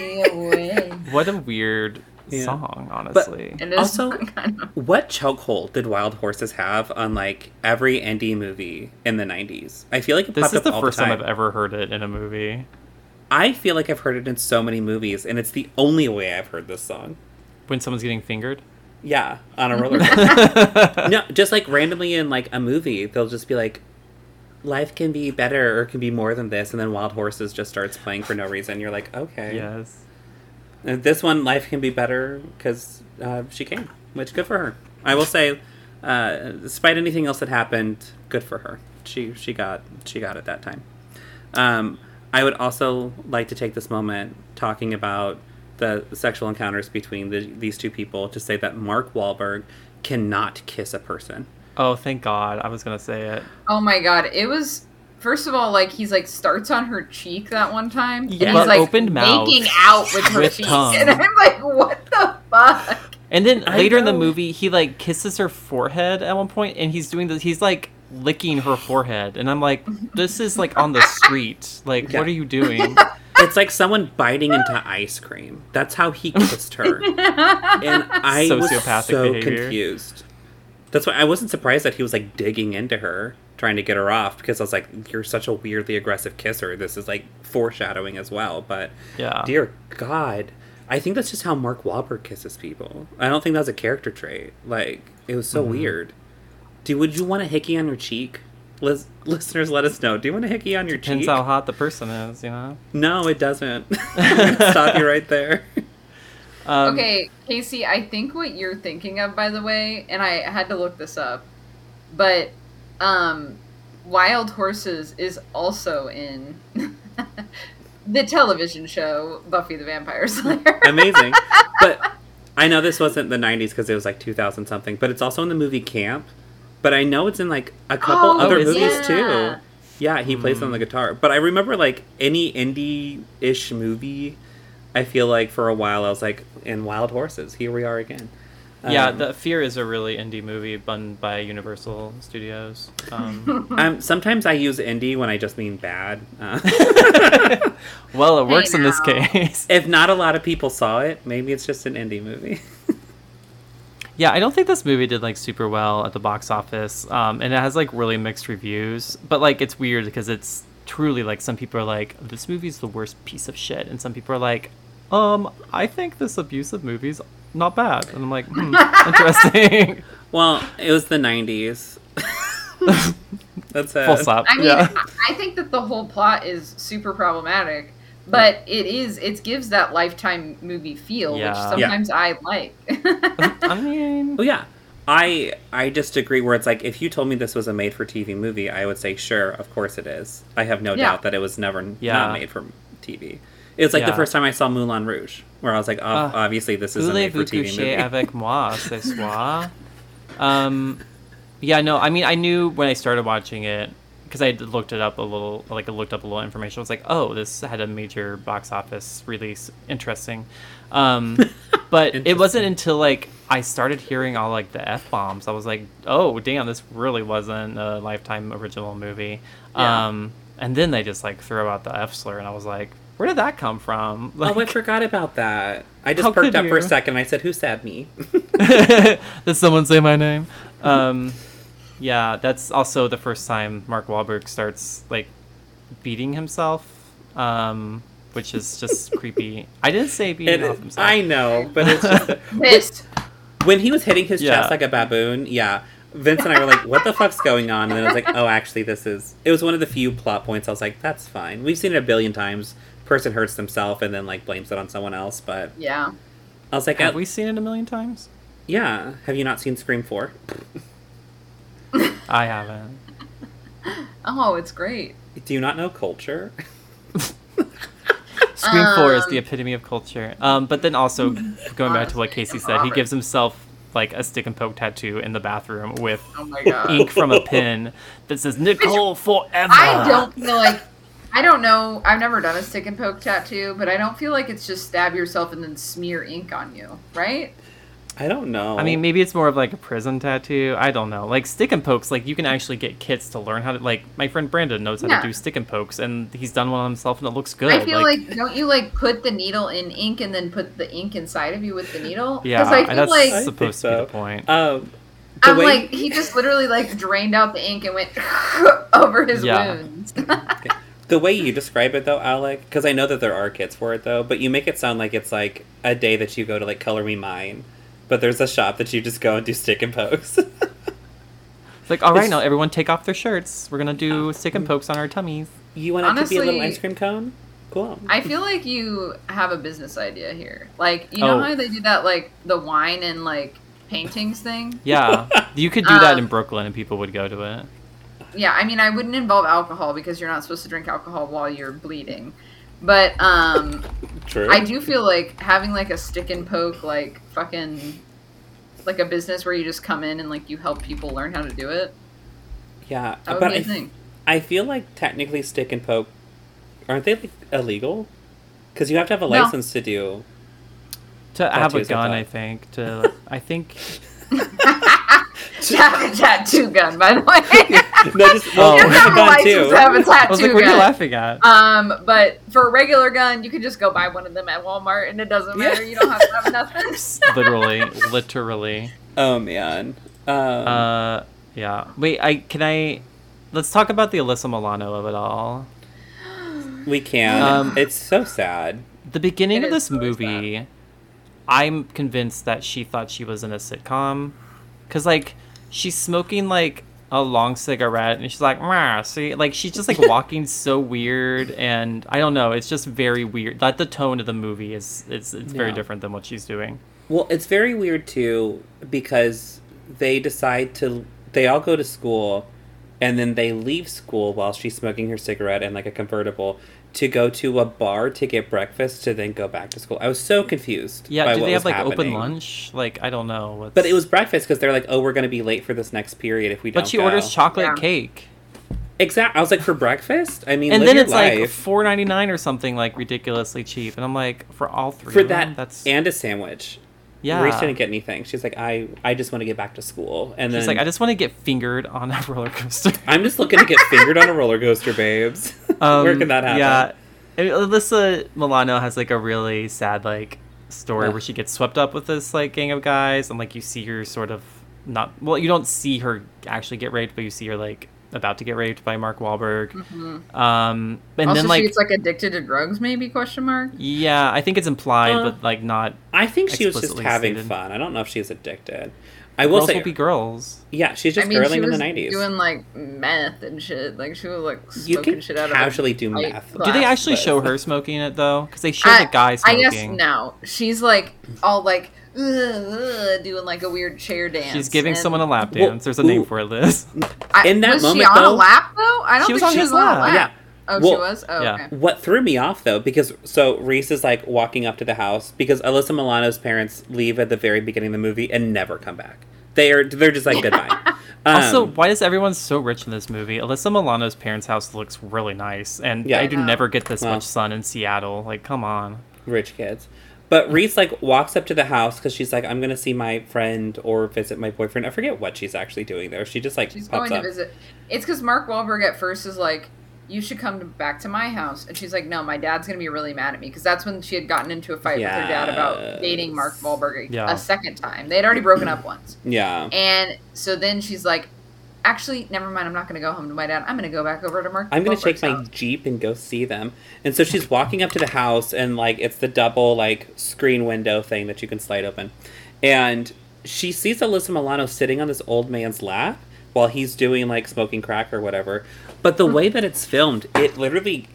what a weird Yeah. song, honestly. It is Also- kind of What chokehold did Wild Horses have on like every indie movie in the '90s? I feel like it this is up the all first the time time. I've ever heard it in a movie. I feel like I've heard it in so many movies, and it's the only way I've heard this song. When someone's getting fingered. Yeah, on a roller coaster. no, just like randomly in like a movie, they'll just be like, "Life can be better or it can be more than this," and then Wild Horses just starts playing for no reason. You're like, okay, Yes. And this one, life can be better because uh, she came, which good for her. I will say, uh, despite anything else that happened, good for her. She she got she got it that time. Um, I would also like to take this moment talking about the sexual encounters between the, these two people to say that Mark Wahlberg cannot kiss a person. Oh, thank God. I was gonna say it. Oh my god, it was first of all, like he's like starts on her cheek that one time, Yeah. and he's like opened mouth making out with her with cheek, tongue. and I'm like, what the fuck? And then I later in the movie, he like kisses her forehead at one point, and he's doing this. He's like licking her forehead, and I'm like, this is like on the street. Like, Yeah. what are you doing? It's like someone biting into ice cream. That's how he kissed her. and I was Sociopathic so behavior. confused. That's why I wasn't surprised that he was like digging into her, trying to get her off, because I was like, "You're such a weirdly aggressive kisser." This is like foreshadowing as well. But Yeah. dear God, I think that's just how Mark Wahlberg kisses people. I don't think that's a character trait. Like it was so Mhm. weird. Do would you want a hickey on your cheek? Lis- listeners, let us know. Do you want a hickey on your Depends cheek? Depends how hot the person is, you know. No, it doesn't. Stop you right there. Um, okay, Casey, I think what you're thinking of, by the way, and I had to look this up, but um, Wild Horses is also in the television show Buffy the Vampire Slayer. Amazing. But I know this wasn't the 90s because it was like 2000 something, but it's also in the movie Camp. But I know it's in like a couple Oh, other movies yeah. too. Yeah, he plays on the guitar. But I remember like any indie ish movie, I feel like for a while I was like, in Wild Horses, here we are again. Yeah, Um, the Fear is a really indie movie done by Universal Studios. Um, um, sometimes I use indie when I just mean bad. Uh, well, it Hey, works in this case. if not a lot of people saw it, maybe it's just an indie movie. Yeah, I don't think this movie did like super well at the box office, um, and it has like really mixed reviews. But like, it's weird because it's truly like some people are like, "This movie's the worst piece of shit," and some people are like, "Um, I think this abusive movie's not bad," and I'm like, hmm, "Interesting." well, it was the 90s. That's it. Full stop. I mean, yeah. I I think that the whole plot is super problematic, but it is it gives that lifetime movie feel, Yeah. which Yeah. sometimes I like. I mean, Well, yeah. I I just agree where it's like if you told me this was a made for TV movie, I would say sure, of course it is. I have no Yeah. doubt that it was never Yeah. not made for TV. It was like the first time I saw Moulin Rouge, where I was like, oh, Uh, obviously this is a made for TV movie. avec moi ce soir? Um, yeah, no, I mean, I knew when I started watching it because I had looked it up a little, like I looked up a little information. I was like, oh, this had a major box office release. Interesting. Um, but it wasn't until like I started hearing all like the f bombs. I was like, oh, damn, this really wasn't a lifetime original movie. Yeah. Um, and then they just like throw out the f slur, and I was like, where did that come from? oh, I forgot about that. I just perked could up for a second. and I said, "Who said me?" Did someone say my name? Um, yeah, that's also the first time Mark Wahlberg starts like beating himself, um, which is just creepy. I didn't say beating It- off himself. I know, but it's just Pissed. when he was hitting his Yeah. chest like a baboon. Yeah, Vince and I were like, "What the fuck's going on?" And then I was like, "Oh, actually, this is." It was one of the few plot points. I was like, "That's fine. We've seen it a billion times." Person hurts themselves and then like blames it on someone else. But Yeah. I was like, Have "Uh, we seen it a million times? "Yeah, have you not seen Scream 4? I haven't. Oh, it's great. Do you not know culture?" Scream Four is Um, the epitome of culture. Um, but then also going back to what Casey said, he gives himself like a stick and poke tattoo in the bathroom with Oh ink from a pin that says Nicole forever. I don't feel like I don't know. I've never done a stick and poke tattoo, but I don't feel like it's just stab yourself and then smear ink on you, right? I don't know. I mean, maybe it's more of like a prison tattoo. I don't know. Like stick and pokes, like you can actually get kits to learn how to. Like my friend Brandon knows how Yeah. to do stick and pokes, and he's done one on himself, and it looks good. I feel like, don't you like put the needle in ink and then put the ink inside of you with the needle? yeah, I feel that's like I supposed to think be the point. Um, the I'm way- like he just literally like drained out the ink and went over his Yeah. wounds. The way you describe it, though, Alec, because I know that there are kits for it, though, but you make it sound like it's like a day that you go to like Color Me Mine, but there's a shop that you just go and do stick and pokes. It's like, all right, it's- now everyone take off their shirts. We're gonna do stick and pokes on our tummies. you want it to be a little ice cream cone? Cool. I feel like you have a business idea here. Like you know Oh. how they do that like the wine and like paintings thing? Yeah, you could do that in Um, Brooklyn, and people would go to it. Yeah, I mean I wouldn't involve alcohol because you're not supposed to drink alcohol while you're bleeding. But um True. I do feel like having like a stick and poke like fucking like a business where you just come in and like you help people learn how to do it. Yeah, That would but be a I, thing. I feel like technically stick and poke, aren't they like illegal? Because you have to have a No. license to do. To have a gun. I think. To I think. To have a tattoo gun, by the way. No, just well, Oh. you you have have a a gun license too. to have a tattoo I was like, what are you laughing at? Um, but for a regular gun, you can just go buy one of them at Walmart, and it doesn't matter. You don't have to have nothing. literally, literally. Oh man. Um, Uh, yeah. Wait, I can I. Let's talk about the Alyssa Milano of it all. we can. um, it's so sad. The beginning It of this really movie, I'm convinced that she thought she was in a sitcom, cause like she's smoking like a long cigarette and she's like, see, like she's just like walking so weird, and I don't know, it's just very weird. That the tone of the movie is it's it's very Yeah. different than what she's doing. Well, it's very weird too because they decide to. They all go to school, and then they leave school while she's smoking her cigarette in like a convertible to go to a bar to get breakfast to then go back to school. I was so confused. Yeah, by do what they have like open lunch? Like I don't know. What's... But it was breakfast because they're like, "Oh, we're going to be late for this next period if we don't." But she go." orders chocolate Yeah. cake, Exactly. I was like, for breakfast. I mean, and then your it's like four ninety nine or something like ridiculously cheap, and I'm like, for all three for of them, that that's and a sandwich. Yeah. Reese didn't get anything. She's like, I, I just want to get back to school, and She's then like, I just want to get fingered on a roller coaster. I'm just looking to get fingered on a roller coaster, babes. Where can that happen? Um, Yeah, And Alyssa Milano has like a really sad like story Ugh. where she gets swept up with this like gang of guys, and like you see her sort of not well, you don't see her actually get raped, but you see her like about to get raped by Mark Wahlberg. Um, and also, then like, she's like addicted to drugs, maybe? Question mark. yeah, I think it's implied, Uh, but like not. I think she was just having stated. fun. I don't know if she's addicted. I will Girls say, will be girls. yeah, she's just I mean, she girling in the '90s. doing like meth and shit. Like she was like you smoking can shit out casually of. do meth. glass. Do they actually Glass. show her smoking it though? Because they show I- the guy I guess no. She's like all like "Ugh, ugh," doing like a weird chair dance. She's giving and someone a lap Well, dance. There's a name ooh. for it, Liz. I, in that was moment, she on though- a lap though? I don't She was think on she his was on a lap. lap. Yeah. Oh, Well, she was. Oh, yeah. okay. What threw me off though, because so Reese is like walking up to the house because Alyssa Milano's parents leave at the very beginning of the movie and never come back. They are they're just like goodbye. Um, Also, why is everyone so rich in this movie? Alyssa Milano's parents' house looks really nice, and Yeah. I do I never get this Well. much sun in Seattle. Like, come on. rich kids. But Reese like walks up to the house because she's like, I'm gonna see my friend or visit my boyfriend. I forget what she's actually doing there. She just like She's pops going up. to visit. It's because Mark Wahlberg at first is like, "You should come to, back to my house," and she's like, "No, my dad's gonna be really mad at me." Because that's when she had gotten into a fight with her dad about dating Mark Yes. Wahlberg a, Yeah. a second time. They had already broken up once, Yeah. and so then she's like, "Actually, never mind. I'm not gonna go home to my dad. I'm gonna go back over to Mark." I'm gonna take my house." Jeep and go see them. And so she's walking up to the house and like it's the double like screen window thing that you can slide open. And she sees Alyssa Milano sitting on this old man's lap while he's doing like smoking crack or whatever. But the hmm. way that it's filmed, it literally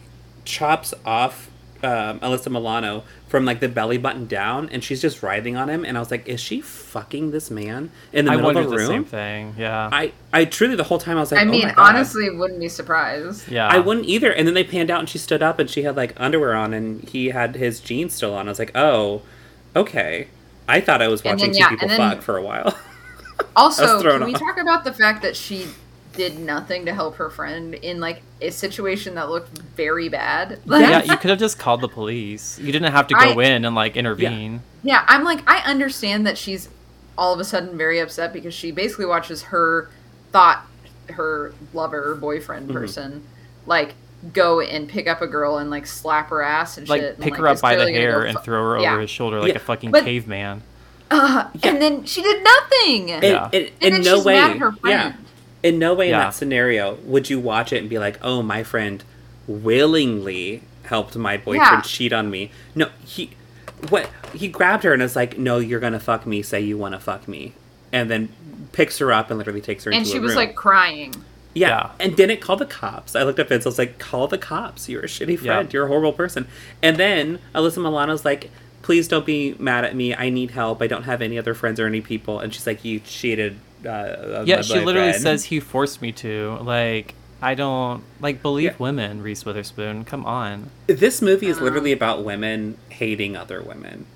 chops off um, Alyssa Milano from like the belly button down and she's just writhing on him and I was like, is she fucking this man in the I middle of wondered the the same thing. Yeah. I, I truly the whole time I was like, I oh mean, my God. honestly, wouldn't be surprised. yeah. I wouldn't either. And then they panned out and she stood up and she had like underwear on and he had his jeans still on. I was like, oh, okay. I thought I was watching then, yeah, two people then- fuck for a while. Also, thrown can we off. talk about the fact that she did nothing to help her friend in like a situation that looked very bad? Like, yeah, you could have just called the police. You didn't have to go I- in and like intervene. Yeah, I'm like, I understand that she's all of a sudden very upset because she basically watches her thought, her lover, boyfriend Mhm. person, like go and pick up a girl and like slap her ass and Like shit. and, pick like, her up by the hair go and throw her Yeah. over his shoulder like Yeah, a fucking but- caveman. Uh, And then she did nothing. In, Yeah. in, And in then no she's way, mad at her yeah. Friend. In no way in that scenario would you watch it and be like, oh, my friend willingly helped my boyfriend Yeah. cheat on me. No, he, what he grabbed her and is like, no, you're gonna fuck me. Say you want to fuck me, and then picks her up and literally takes her to the body. And into she a was room. like crying. Yeah. Yeah. And didn't call the cops. I looked up Vince. I was like, call the cops. You're a shitty Yeah. friend. You're a horrible person. And then Alyssa Milano's like, please don't be mad at me. I need help. I don't have any other friends or any people. And she's like, you cheated. Uh, on Yeah, my she literally says he forced me to. Like, I don't like believe Yeah. women, Reese Witherspoon. Come on. This movie is Uh. literally about women hating other women.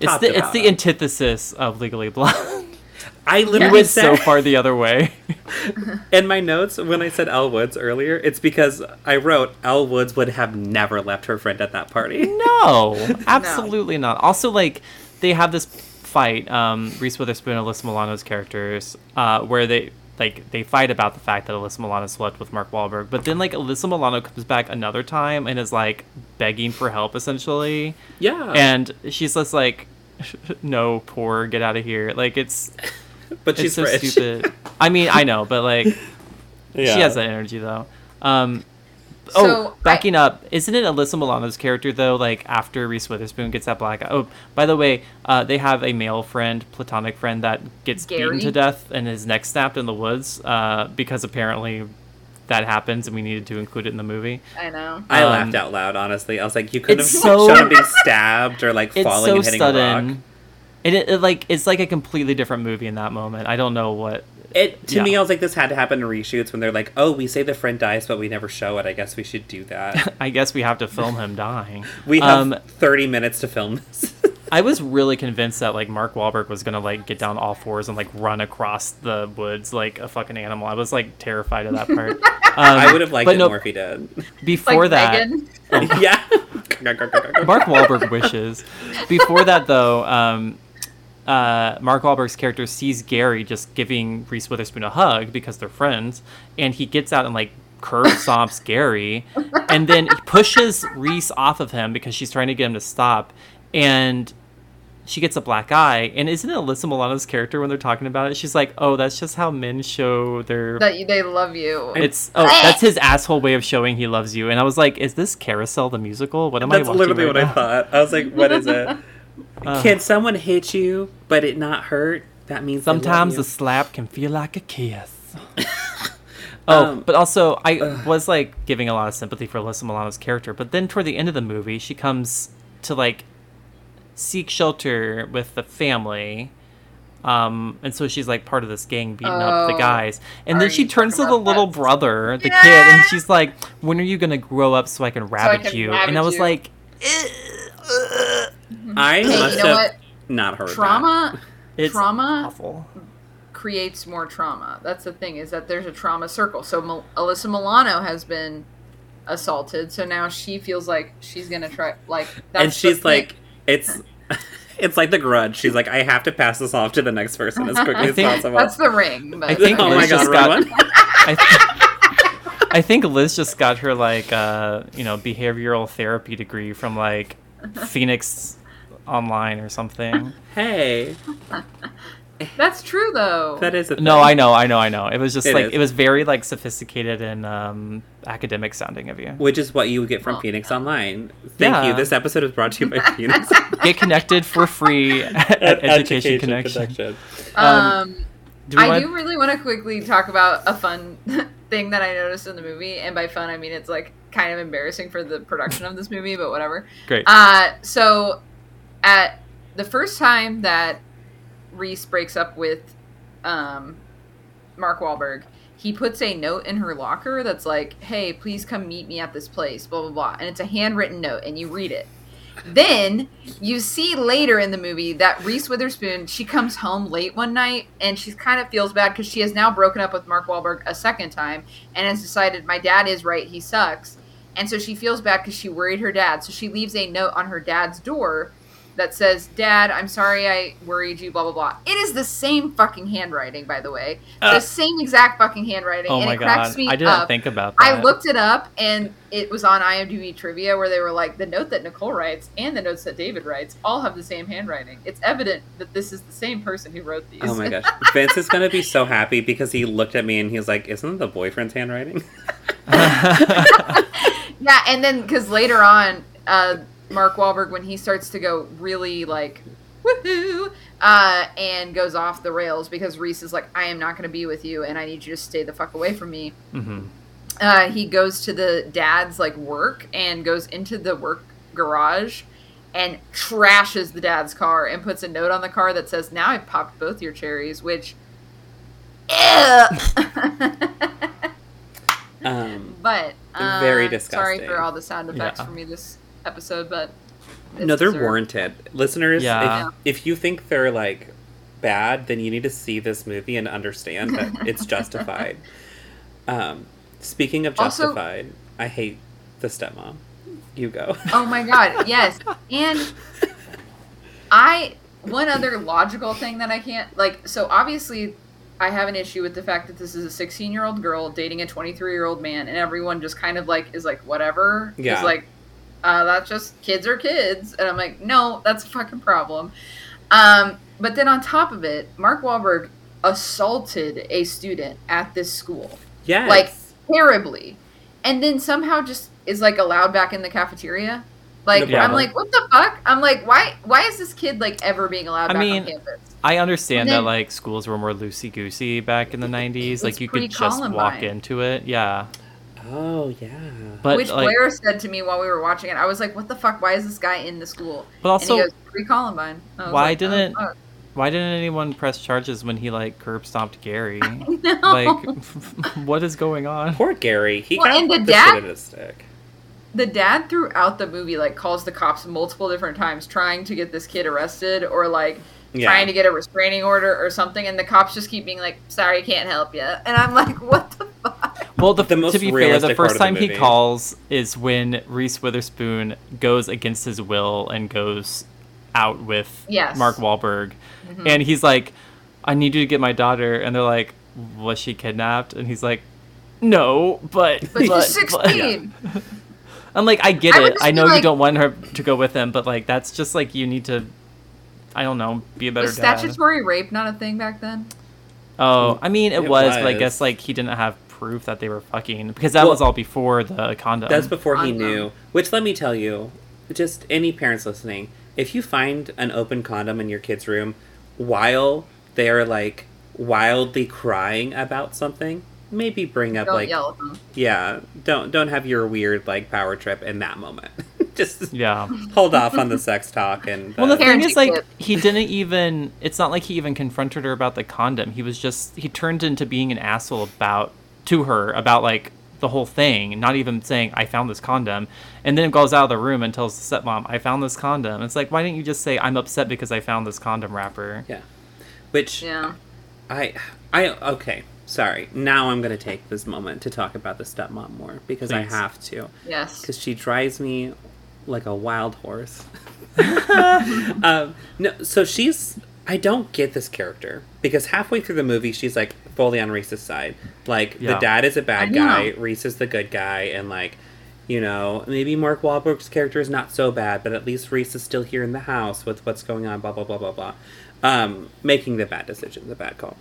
It's the it's the antithesis of Legally Blonde. I You literally went so far the other way. in my notes when I said Elle Woods earlier, it's because I wrote Elle Woods would have never left her friend at that party. No, absolutely not. Also, like they have this fight, um, Reese Witherspoon and Alyssa Milano's characters, uh, where they like they fight about the fact that Alyssa Milano slept with Mark Wahlberg, but then like Alyssa Milano comes back another time and is like begging for help essentially, Yeah, and she's just like, "No, poor, get out of here!" Like it's but she's it's so rich. stupid. I mean, I know, but like Yeah. she has that energy though. Um, So, oh, backing up, isn't it Alyssa Milano's character though? Like after Reese Witherspoon gets that black eye. Oh, by the way, uh, they have a male friend, platonic friend that gets beaten to death and his neck snapped in the woods uh, because apparently that happens and we needed to include it in the movie. I know. I Um, laughed out loud. Honestly, I was like, you could have so- shown him being stabbed or like It's falling so and hitting a rock. sudden. It, it like it's like a completely different movie in that moment. I don't know what. It to Yeah. me, I was like, this had to happen in reshoots when they're like, oh, we say the friend dies, but we never show it. I guess we should do that. I guess we have to film him dying. We have Um, thirty minutes to film this. I was really convinced that like Mark Wahlberg was gonna like get down all fours and like run across the woods like a fucking animal. I was like terrified of that part. Um, I would have liked but it no, more if he did. Before like that, Megan. yeah. Mark Wahlberg wishes. Before that, though, um, uh, Mark Wahlberg's character sees Gary just giving Reese Witherspoon a hug because they're friends, and he gets out and like curb stomps Gary, and then he pushes Reese off of him because she's trying to get him to stop, and she gets a black eye. And isn't it Alyssa Milano's character when they're talking about it? She's like, "Oh, that's just how men show their." that you, they love you. It's oh, that's his asshole way of showing he loves you. And I was like, "Is this Carousel the musical? What am I That's literally right what now?" I thought. I was like, what is it? Uh. Can someone hit you, but it not hurt? That means Sometimes a slap can feel like a kiss. oh, Um, but also I was like giving a lot of sympathy for Alyssa Milano's character, but then toward the end of the movie, she comes to like seek shelter with the family. Um, and so she's like part of this gang beating up the Oh. guys. And then she turns to the little that? brother, the Yeah. kid, and she's like, When are you gonna grow up so I can ravage can you? and I was you. like, I Hey, must you know have what? not heard that. Trauma It's Trauma? awful. creates more trauma. That's the thing is that there's a trauma circle. So Mil- Alyssa Milano has been assaulted, so now she feels like she's gonna try like. That's and the she's thing. like, it's. It's like the grudge. She's like, I have to pass this off to the next person as quickly I as think- possible. That's the ring. But I think oh my Liz god, just wrong got- one. I, I think Liz just got her like uh, you know behavioral therapy degree from like Phoenix Online or something. Hey, that's true though. that is a No. I know, I know, I know. It was just It like is. it was very like sophisticated and um, academic sounding of you. Which is what you would get from Well. Phoenix Online. Thank Yeah. you. This episode is brought to you by Phoenix Get connected for free at Education, Connection. um, Do I want- do really want to quickly talk about a fun thing that I noticed in the movie, and by fun I mean it's like kind of embarrassing for the production of this movie, but whatever. Great. Uh, so at the first time that Reese breaks up with um, Mark Wahlberg, he puts a note in her locker that's like, "Hey, please come meet me at this place." Blah blah blah, and it's a handwritten note, and you read it. Then you see later in the movie that Reese Witherspoon she comes home late one night and she kind of feels bad because she has now broken up with Mark Wahlberg a second time and has decided my dad is right, he sucks, and so she feels bad because she worried her dad. So she leaves a note on her dad's door that says, Dad, I'm sorry I worried you, blah, blah, blah. It is the same fucking handwriting, by the way. Uh. the same exact fucking handwriting. oh and my it cracks god, me I didn't up. think about that. I looked it up and it was on IMDb trivia where they were like, the note that Nicole writes and the notes that David writes all have the same handwriting. It's evident that this is the same person who wrote these. Oh my gosh. Vince is gonna be so happy because he looked at me and he's like, Isn't the boyfriend's handwriting? Yeah, and then because later on, uh, Mark Wahlberg, when he starts to go really like woohoo, uh, and goes off the rails because Reese is like, I am not going to be with you, and I need you to stay the fuck away from me. hmm Uh, he goes to the dad's like work and goes into the work garage and trashes the dad's car and puts a note on the car that says, "Now I've popped both your cherries," which. Um but uh, Very disgusting. Sorry for all the sound effects Yeah. for me this episode, but it's No, they're deserved. warranted. Listeners, Yeah. if, if you think they're like bad, then you need to see this movie and understand that it's justified. um, speaking of Also- justified, I hate the stepmom. You go. Oh my god, yes. And I one other logical thing that I can't like so obviously I have an issue with the fact that this is a 16 year old girl dating a 23 year old man, and everyone just kind of like is like whatever. Yeah. Is like, uh, that's just kids are kids, and I'm like, no, that's a fucking problem. Um, but then on top of it, Mark Wahlberg assaulted a student at this school yes. like terribly, and then somehow just is like allowed back in the cafeteria. Like Yeah. I'm like, what the fuck? I'm like, why? Why is this kid like ever being allowed I back mean, on campus? I understand And that like schools were more loosey goosey back in the '90s. Like you could just walk into it, yeah. Oh yeah. But Which like, Blair said to me while we were watching it. I was like, what the fuck? Why is this guy in the school? but also, and he goes, pre Columbine. why oh, didn't- why didn't anyone press charges when he like curb stomped Gary? no. like, what is going on? Poor Gary. He Well, got and the the dad- shit in his stick. the dad throughout the movie like calls the cops multiple different times trying to get this kid arrested or like Yeah. trying to get a restraining order or something and the cops just keep being like sorry can't help you and i'm like what the fuck Well, the, The most to be fair, the first of the time he calls is when Reese Witherspoon goes against his will and goes out with Yes. Mark Wahlberg, Mhm. and he's like, "I need you to get my daughter," and they're like, "Was she kidnapped?" And he's like, "No, but but she's but- 16 I'm like, I get I it. I be know you don't want her to go with him, but like, that's just like you need to. I don't know, be a better was dad. statutory rape not a thing back then Oh, I mean, it, It was, but I guess like he didn't have proof that they were fucking because that Well, was all before the condom. That's before he knew. Which let me tell you, just any parents listening, if you find an open condom in your kid's room while they're like wildly crying about something, maybe bring up don't like yell at them yeah, don't don't have your weird like power trip in that moment. just yeah. hold off on the sex talk and Well, the uh, thing is, like, tip. he didn't even. It's not like he even confronted her about the condom. He was just. He turned into being an asshole about to her about like the whole thing, not even saying I found this condom, and then it goes out of the room and tells the stepmom I found this condom. It's like why didn't you just say I'm upset because I found this condom wrapper? yeah. Which yeah I I okay. Sorry. Now I'm gonna take this moment to talk about the stepmom more because I have to. yes because she drives me like a wild horse. um, no, so she's. I don't get this character because halfway through the movie, she's like fully on Reese's side. Like the dad is a bad guy, Reese is the good guy, and like, you know, maybe Mark Wahlberg's character is not so bad, but at least Reese is still here in the house with what's going on. Blah blah blah blah blah. Um, making the bad decision, the bad call.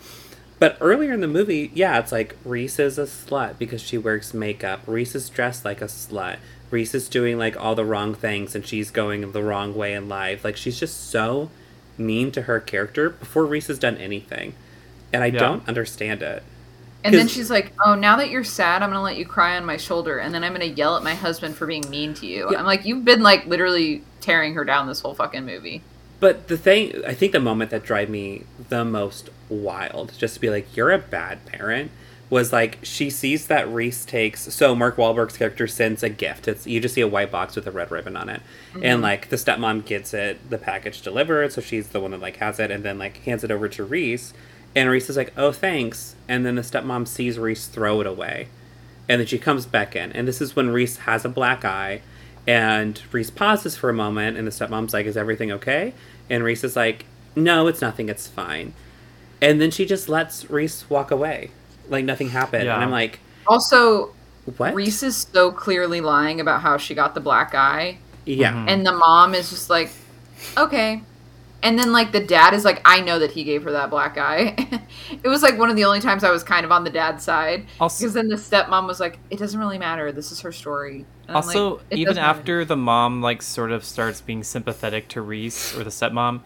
But earlier in the movie, yeah, it's like Reese is a slut because she wears makeup. Reese is dressed like a slut. Reese is doing like all the wrong things and she's going the wrong way in life. Like she's just so mean to her character before Reese has done anything. And I Yeah. don't understand it. and then she's like oh now that you're sad i'm gonna let you cry on my shoulder and then i'm gonna yell at my husband for being mean to you Yeah. i'm like you've been like literally tearing her down this whole fucking movie But the thing, I think the moment that drive me the most wild, just to be like, you're a bad parent, was like she sees that Reese takes. So Mark Wahlberg's character sends a gift. It's you just see a white box with a red ribbon on it, and mm-hmm. like the stepmom gets it, the package delivered, so she's the one that like has it, and then like hands it over to Reese, and Reese is like, oh thanks, and then the stepmom sees Reese throw it away, and then she comes back in, and this is when Reese has a black eye. And Reese pauses for a moment, and the stepmom's like, Is everything okay? And Reese is like, No, it's nothing, it's fine. And then she just lets Reese walk away. Like nothing happened. Yeah. And I'm like, also What? reese is so clearly lying about how she got the black eye Yeah. Mhm. and the mom is just like okay and then like the dad is like i know that he gave her that black eye it was like one of the only times i was kind of on the dad's side because then the stepmom was like it doesn't really matter this is her story And also like, even does matter." after the mom like sort of starts being sympathetic to Reese or the stepmom,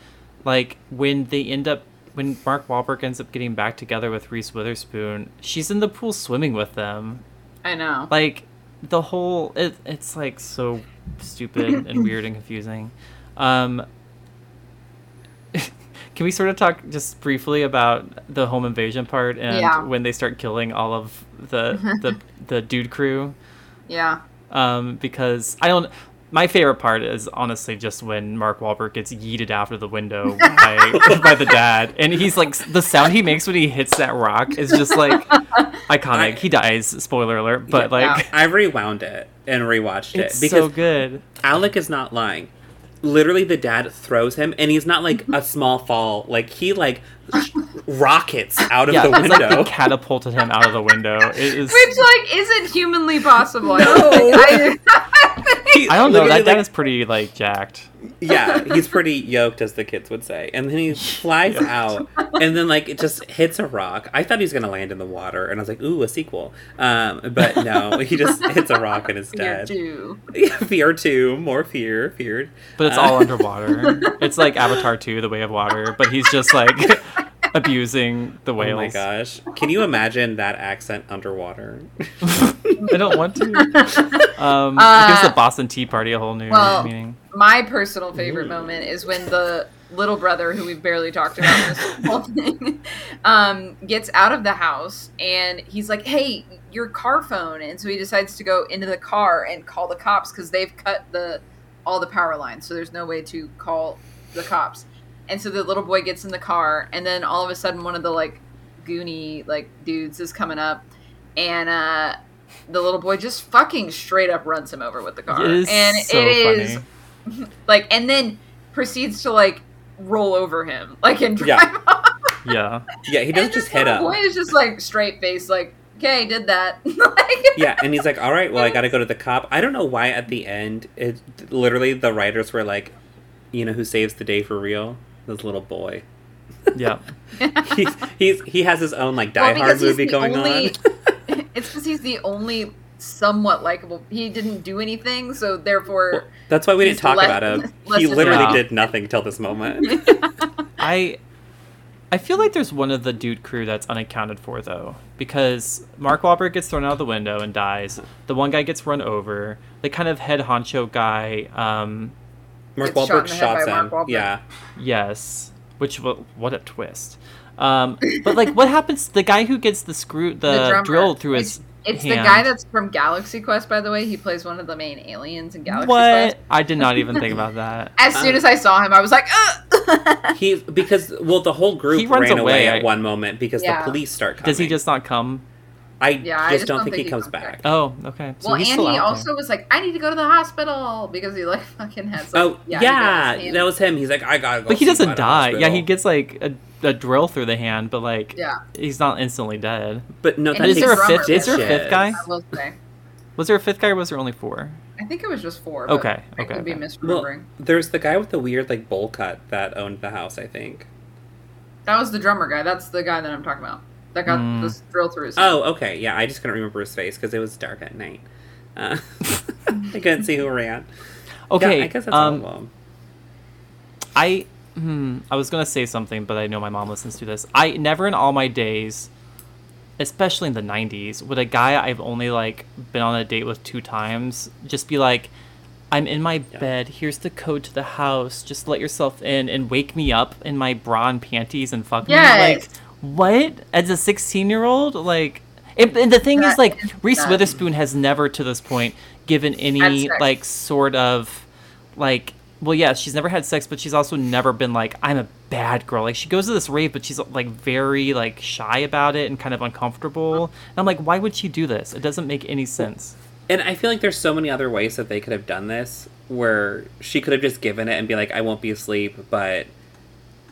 like when they end up when Mark Wahlberg ends up getting back together with Reese Witherspoon, she's in the pool swimming with them. i know Like the whole it, it's like so stupid and weird and confusing. Um Can we sort of talk just briefly about the home invasion part and Yeah. when they start killing all of the the the dude crew? yeah um, because I don't. my favorite part is honestly just when Mark Wahlberg gets yeeted out of the window by, by the dad, and he's like the sound he makes when he hits that rock is just like iconic. I- he dies. Spoiler alert. But Yeah. like, I rewound it and rewatched it it's because so good. Alec is not lying. Literally, the dad throws him, and he's not like mm-hmm. a small fall. Like he like rockets out of Yeah, the it's like window. they catapulted him out of the window. It is. Which like isn't humanly possible. I don't No. think I- He I don't know. That dad like, is pretty like jacked. yeah, he's pretty yoked, as the kids would say. And then he flies out, and then like it just hits a rock. I thought he was gonna land in the water, and I was like, "Ooh, a sequel." Um, but no, he just hits a rock and is Fear dead. too. fear two, more fear, feared. But it's Uh, all underwater. It's like Avatar 2, The Way of Water, but he's just like abusing the whales. Oh my gosh! Can you imagine that accent underwater? I don't want to. Um, Uh, it gives the Boston Tea Party a whole new well, meaning. My personal favorite moment is when the little brother, who we've barely talked about this whole thing, um, gets out of the house and he's like, "Hey, your car phone!" And so he decides to go into the car and call the cops because they've cut the all the power lines, so there's no way to call the cops. And so the little boy gets in the car, and then all of a sudden, one of the like goony like dudes is coming up, and uh, the little boy just fucking straight up runs him over with the car, It is and so it is funny. like, and then proceeds to like roll over him, like and drive Yeah. off. Yeah. Yeah, he does just little him. Boy is just like straight face, like, okay, did that. like, Yeah, and he's like, "All right, well, I got to go to the cop." I don't know why at the end, it literally the writers were like, "You know who saves the day for real? This little boy." Yeah. he's, he's he has his own like Die Well, Hard movie the going only- on. it's because he's the only somewhat likable. He didn't do anything, so therefore, Well, that's why we didn't talk less- about him. He literally Yeah. did nothing till this moment. I I feel like there's one of the dude crew that's unaccounted for though, because Mark Wahlberg gets thrown out of the window and dies. The one guy gets run over. The kind of head honcho guy, um, Mark Gets shot in Wahlberg the head shots by him. Mark Wahlberg. Yeah, yes, which what a twist. Um, but like, what happens? The guy who gets the screw, the, drummer. drill through his it's the guy that's from Galaxy Quest, by the way. He plays one of the main aliens in Galaxy what? Quest. I did not even think about that. As soon as I saw him, I was like, Ugh! he because well the whole group He runs ran away, away, at I- one moment because Yeah. the police start coming. Does he just not come? I Yeah, I just just don't think, he comes comes back. back. Oh, okay. So well, he's and he out also was like, I need to go to the hospital because he like fucking has. Like, Oh yeah, he got his hand- that was him. He's like, I gotta go. But he doesn't die. Yeah, he gets like a, a drill through the hand, but like Yeah. he's not instantly dead. But no, And that he's Is there a fifth? Is there a fifth guy? I will say. Was there a fifth guy? or Was there only four? I think it was just four. But Okay, I okay, could be okay. Well, misremembering. there's the guy with the weird like bowl cut that owned the house. I think. that was the drummer guy. That's the guy that I'm talking about. That got Mm. this drill through his. hand. Oh, okay, yeah. I just couldn't remember his face because it was dark at night. Uh, I couldn't see who ran. Okay. yeah, I guess that's um, all of them. I hmm, I was gonna say something, but I know my mom listens to this. I never in all my days, especially in the '90s, would a guy I've only like been on a date with two times just be like, "I'm in my Yeah. bed. Here's the code to the house. Just let yourself in and wake me up in my bra and panties and fuck me." Like, Yes. What? As a 16 year old, like. And, and the thing is, like, is Reese nutty. Witherspoon has never to this point given any like sort of like well yeah she's never had sex but she's also never been like i'm a bad girl like she goes to this rave but she's like very like shy about it and kind of uncomfortable and i'm like why would she do this it doesn't make any sense And I feel like there's so many other ways that they could have done this, where she could have just given it and be like, "I won't be asleep," but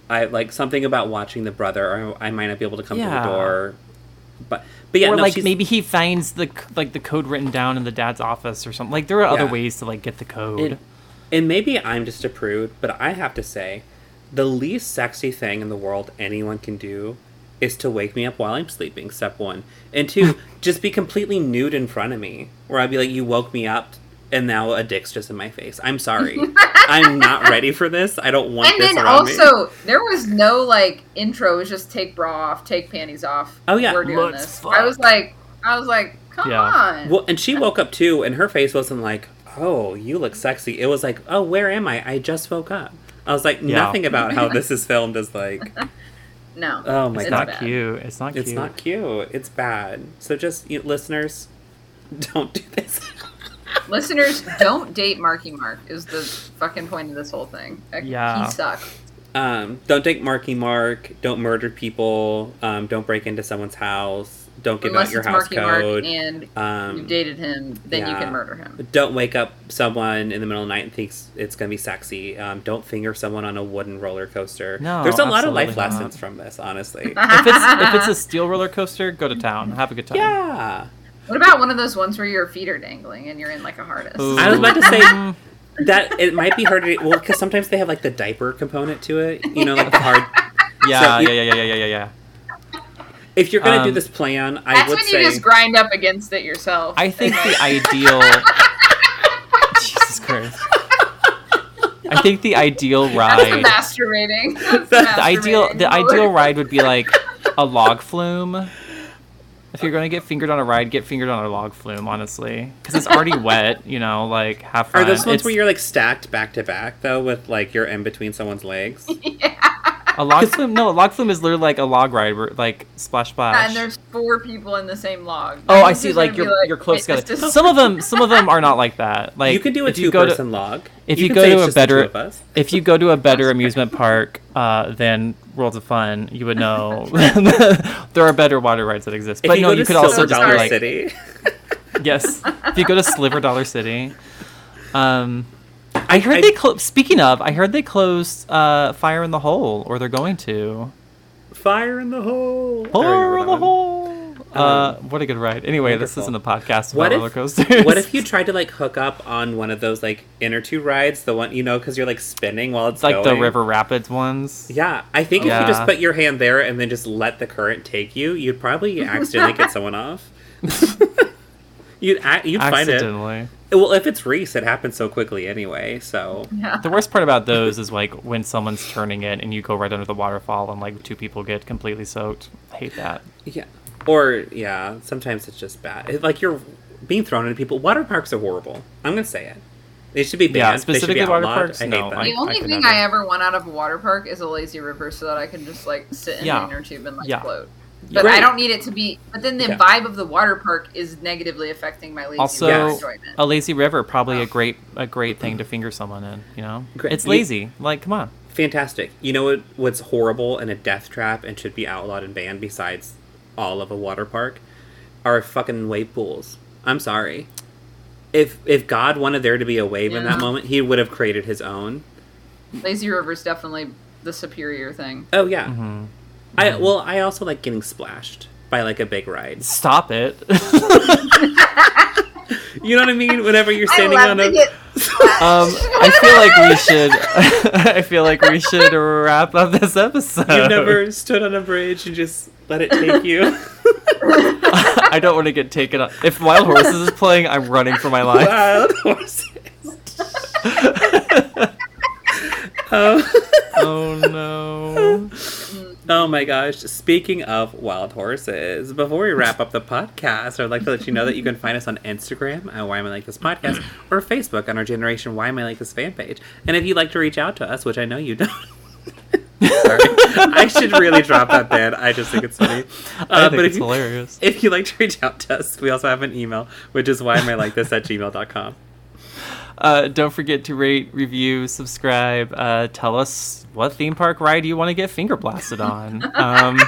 I like something about watching the brother, or I might not be able to come to the door. But but yeah, or no, like she's- maybe he finds the like the code written down in the dad's office or something like there are other Yeah. ways to like get the code And, and maybe I'm just a prude, but I have to say, the least sexy thing in the world anyone can do is to wake me up while I'm sleeping. Step one, and two, just be completely nude in front of me, where I'd be like, "You woke me up." And now a dick's just in my face. I'm sorry. I'm not ready for this. I don't want and this then around me. also there was no like intro. It was just take bra off, take panties off. Oh, yeah. we're doing Let's this. fuck. I was like, I was like, come Yeah. on. Well, and she woke up too, and her face wasn't like, "Oh, you look sexy." It was like, "Oh, where am I? I just woke up." I was like, Yeah. nothing about how this is filmed is like, no, oh my it's god, not cute it's not it's cute not cute. It's bad. So just you listeners, don't do this. Listeners, don't date Marky Mark. Is the fucking point of this whole thing? Yeah. he sucks. Um, don't take Marky Mark. Don't murder people. Um, don't break into someone's house. Don't give Unless out your it's house Marky code. Mark and you um, dated him, then you can murder him. don't wake up someone in the middle of the night and thinks it's gonna be sexy. Um, don't finger someone on a wooden roller coaster. No, there's a lot of life not. lessons from this, honestly. if it's if it's a steel roller coaster, go to town. Have a good time. yeah, What about one of those ones where your feet are dangling and you're in like a harness? Ooh. I was about to say that it might be harder. To, well, because sometimes they have like the diaper component to it. You know, like the hard. yeah, So yeah, yeah, yeah, yeah, yeah, yeah. If you're gonna do Um, this plan, I That's would when say you just grind up against it yourself. I think the ideal. Jesus Christ. I think the ideal That's ride. masturbating. That's The The ideal the ideal ride would be like a log flume. If you're going to get fingered on a ride, get fingered on a log flume, honestly, because it's already wet. You know, like have fun. Are those ones It's- where you're like stacked back to back though, with like you're in between someone's legs? a log flume? No, a log flume is literally like a log ride, where, like splash splash. And there's four people in the same log. Oh, I see. Like you're you're close wait, together. this is- Some of them, some of them are not like that. Like you could do a two go to- person log. if You you go to a just the two better- if you go to a better amusement park uh, than Worlds of Fun, you would know there are better water rides that exist. If But you no, go you to could also Silver just Dollar be like, City, yes. If you go to Silver Dollar City, um, I heard I- they clo- speaking of, I heard they closed uh, Fire in the Hole, or they're going to. fire in the hole. Fire in the one. hole. Uh, Um, what a good ride. Anyway, this isn't a podcast about What roller if, coasters. what if you tried to like hook up on one of those like inner two rides, the one you know, because you're like spinning while it's It's like the? River Rapids ones. Yeah, I think if Yeah. you just put your hand there and then just let the current take you, you'd probably accidentally get someone off. you'd you'd find it. Accidentally. Well, if it's Reese, it happens so quickly anyway. So Yeah. The worst part about those is like when someone's turning it and you go right under the waterfall and like two people get completely soaked. I hate that. yeah, or yeah, sometimes it's just bad. It, like you're being thrown into people. Water parks are horrible. I'm gonna say it. They should be banned. Yeah, They be specifically water outlawed. parks? I hate No, them. I- The only could thing never. I ever want out of a water park is a lazy river so that I can just like sit in Yeah. the inner tube and like Yeah. float. But Right. I don't need it to be. But then the Yeah. vibe of the water park is negatively affecting my lazy Also, river enjoyment. a lazy river probably Oh. a great a great thing to finger someone in. You know, Great. it's You- lazy. Like, come on. Fantastic. You know what? What's horrible and a death trap and should be outlawed and banned besides all of a water park are fucking wave pools. I'm sorry. If if God wanted there to be a wave in that moment, he would have created his own. Lazy river is definitely the superior thing. Oh yeah. hmm I well, I also like getting splashed by like a big ride. Stop it. You know what I mean? Whenever you're I standing love on to a get. um, I feel like we should. I feel like we should wrap up this episode. You've never stood on a bridge and just let it take you. I don't want to get taken on. If Wild Horses is playing, I'm running for my life. Wild horses. oh. oh no. Oh my gosh. Speaking of wild horses, before we wrap up the podcast, I'd like to let you know that you can find us on Instagram at Why Am I Like This Podcast or Facebook on our Generation Why Am I Like This fan page. And if you'd like to reach out to us, which I know you don't. Sorry. I should really drop that bit. I just think it's funny. I Uh, think but it's if you, hilarious. if you'd like to reach out to us, we also have an email, which is why am I like this at gmail.com. Uh, don't forget to rate, review, subscribe. Uh, tell us what theme park ride you want to get finger blasted on. Um,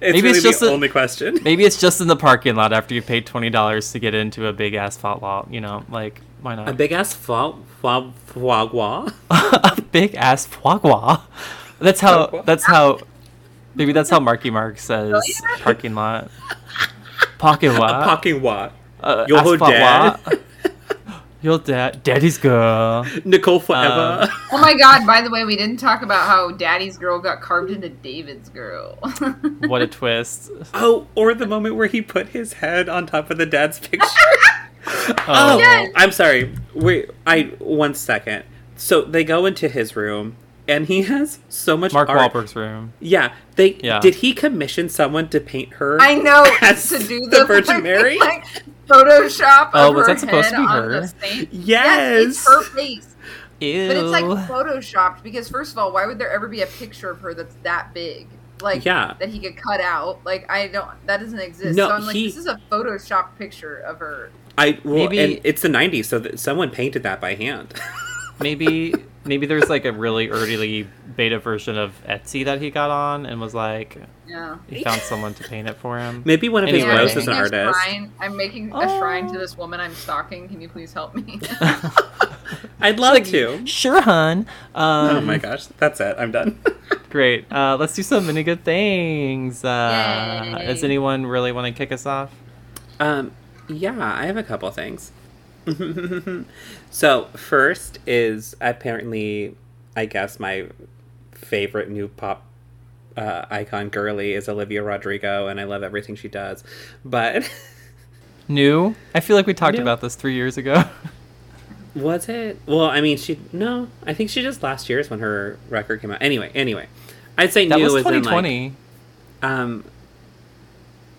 It's Maybe really it's just the a- only question. maybe it's just in the parking lot after you paid twenty dollars to get into a big asphalt wall. You know, like why not? A big ass foie foie foie gras. a big ass foie gras. That's how. That's how. Maybe that's how Marky Mark says parking lot. Pocket A what? parking what? Uh, Your whole asphalt dad. what? Your dad, daddy's girl. Nicole forever. Um, Oh my god, by the way, we didn't talk about how Daddy's girl got carved into David's girl. What a twist. oh, or the moment where he put his head on top of the dad's picture. Oh, Yes. I'm sorry. Wait, I one second. So they go into his room, and he has so much Mark art. Wahlberg's room. Yeah, they Yeah. did. He commission someone to paint her. I know As to do the the, Virgin Mary? like, Photoshop. Oh, of was her that supposed to head be on her? the saint. Yes. it's her face, Ew. but it's like photoshopped because first of all, why would there ever be a picture of her that's that big? like Yeah. that he could cut out. Like I don't that doesn't exist. No, so I'm like, he- this is a photoshopped picture of her. I well, Maybe- and it's the '90s, so that someone painted that by hand. maybe maybe there's like a really early beta version of Etsy that he got on and was like Yeah. he found someone to paint it for him. Maybe one of his Anyway. bros I'm is an artist. Shrine, I'm making a shrine to Oh. this woman I'm stalking. Can you please help me? I'd love Like, to. Sure, hun. Um, Oh my gosh, that's it. I'm done. Great. Uh, let's do some mini good things. Uh, does anyone really want to kick us off? Um, yeah, I have a couple things. So first is apparently, I guess my favorite new pop uh, icon girly is Olivia Rodrigo, and I love everything she does. But New? I feel like we talked New. about this three years ago. was it? Well, I mean, she no, I think she just last year's when her record came out. Anyway, anyway, I'd say that new was is in like 2020. Um,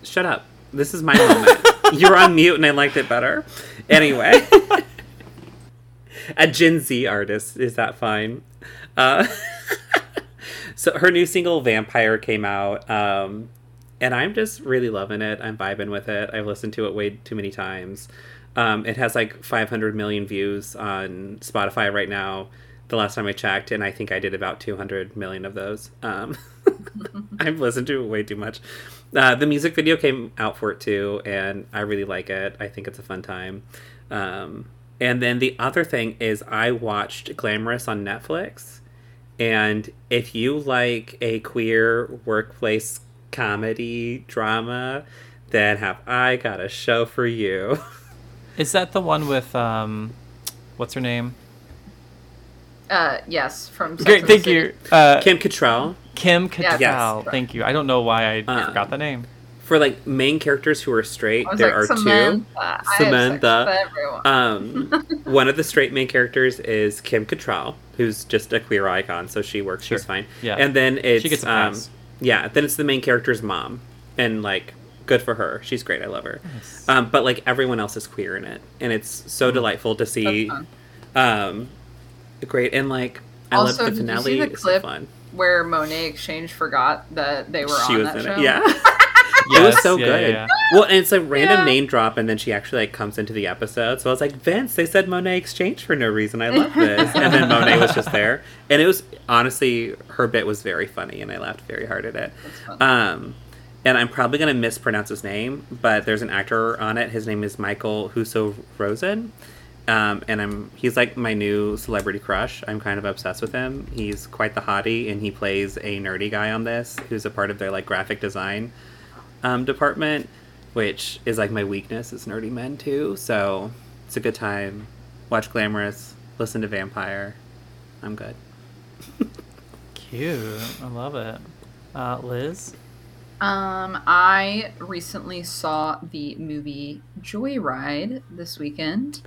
shut up. This is my moment. You're on mute, and I liked it better. Anyway, a Gen Z artist is that fine? Uh, so her new single "Vampire" came out, um, and I'm just really loving it. I'm vibing with it. I've listened to it way too many times. Um, it has like 500 million views on Spotify right now. The last time I checked, and I think I did about 200 million of those. Um, I've listened to it way too much. Uh, the music video came out for it too, and I really like it. I think it's a fun time. Um, and then the other thing is, I watched Glamorous on Netflix, and if you like a queer workplace comedy drama, then have I got a show for you. Is that the one with um, what's her name? uh, yes, from Sex Great, and the thank City. you, uh, Kim Cattrall Kim Yes. Cattrall. Yes. Thank you. I don't know why I Uh, forgot the name. For like main characters who are straight. There like, are two. Samantha. I have sex Samantha. with everyone. Um, one of the straight main characters is Kim Cattrall, who's just a queer icon, so she works. Sure. She's fine. Yeah. and then it's She gets a um, yeah. Then it's the main character's mom, and like, good for her. She's great. I love her. Nice. Um, but like everyone else is queer in it, and it's so delightful to see. Um, great and like I Also, love the did you see finale. the clip so fun. Where Monét X Change forgot that they were She on was that in show. it. Yeah. it was so yeah, good. yeah, Well, and it's a random Yeah. name drop, and then she actually like comes into the episode. So I was like, Vince, they said Monét X Change for no reason. I love this. and then Monet was just there, and it was honestly her bit was very funny, and I laughed very hard at it. Um, and I'm probably gonna mispronounce his name, but there's an actor on it. His name is Michael Huso Rosen. Um, and I'm he's like my new celebrity crush. I'm kind of obsessed with him. He's quite the hottie, and he plays a nerdy guy on this, who's a part of their like graphic design um, department, which is like my weakness is nerdy men too. So it's a good time. Watch Glamorous, listen to Vampire. I'm good. Cute. I love it. Uh, Liz. Um, I recently saw the movie Joy Ride this weekend.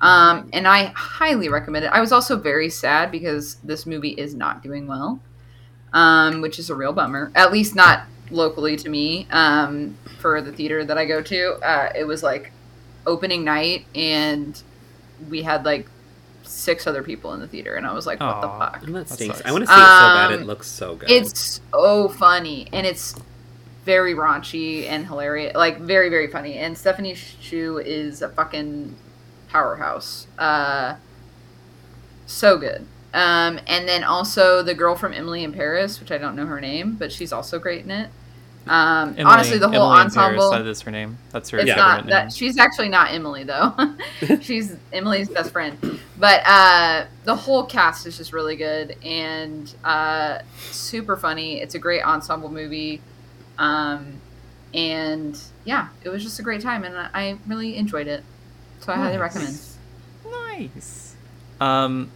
Um, and I highly recommend it. I was also very sad because this movie is not doing well. Um, which is a real bummer. At least not locally to me. Um, for the theater that I go to. Uh, it was like opening night and we had like six other people in the theater and I was like, what the fuck? And that That stinks. sucks. I want to see it so bad. It Um, looks so good. It's so funny and it's very raunchy and hilarious. Like very very funny. And Stephanie Hsu is a fucking powerhouse. Uh, so good. Um, and then also the girl from Emily in Paris, which I don't know her name, but she's also great in it. Um, Emily, honestly, the whole Emily in Paris, ensemble. that is her name. That's her It's Yeah. not that name. she's actually not Emily though. she's Emily's best friend. But uh, the whole cast is just really good and uh, super funny. It's a great ensemble movie, um, and yeah, it was just a great time, and I- I really enjoyed it. So I highly recommend. Nice. Um,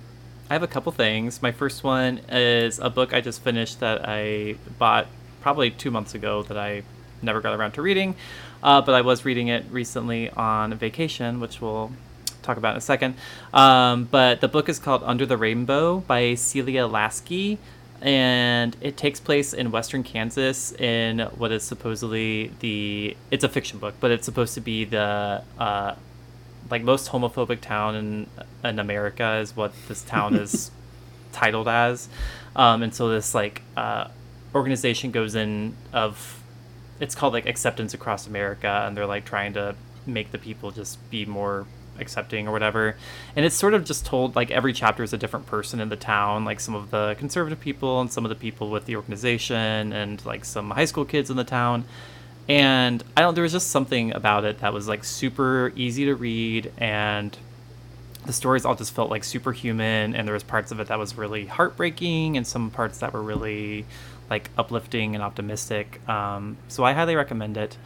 I have a couple things. My first one is a book I just finished that I bought probably two months ago that I never got around to reading, uh, but I was reading it recently on vacation, which we'll talk about in a second. Um, but the book is called Under the Rainbow by Celia Laskey. And it takes place in western Kansas in what is supposedly the. It's a fiction book, but it's supposed to be the uh, like most homophobic town in in America is what this town is titled as, um, and so this like uh, organization goes in of it's called like acceptance across america and they're like trying to make the people just be more accepting or whatever. And it's sort of just told like every chapter is a different person in the town like some of the conservative people and some of the people with the organization and like some high school kids in the town. And i don't there was just something about it that was like super easy to read and the stories all just felt like superhuman and there was parts of it that was really heartbreaking and some parts that were really like uplifting and optimistic um, so i highly recommend it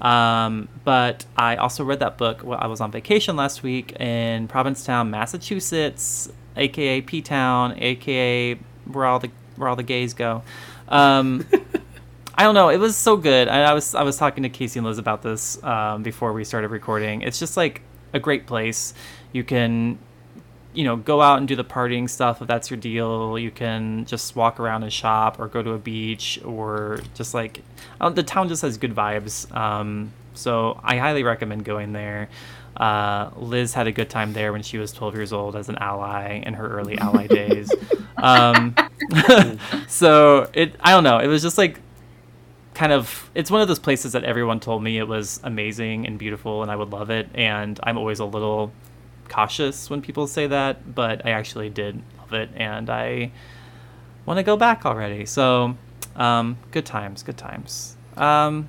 um, but i also read that book while i was on vacation last week in provincetown massachusetts aka p-town aka where all the where all the gays go um, I don't know. It was so good. I, I, was I was talking to Casey and Liz about this um, before we started recording. It's just like a great place. You can, you know, go out and do the partying stuff if that's your deal. You can just walk around and shop, or go to a beach, or just like uh, the town just has good vibes. Um, so I highly recommend going there. Uh, Liz had a good time there when she was 12 years old as an ally in her early ally days. Um, so it, I don't know. It was just like kind of it's one of those places that everyone told me it was amazing and beautiful and I would love it and I'm always a little cautious when people say that but I actually did love it and I want to go back already. So um, good times good times. Um,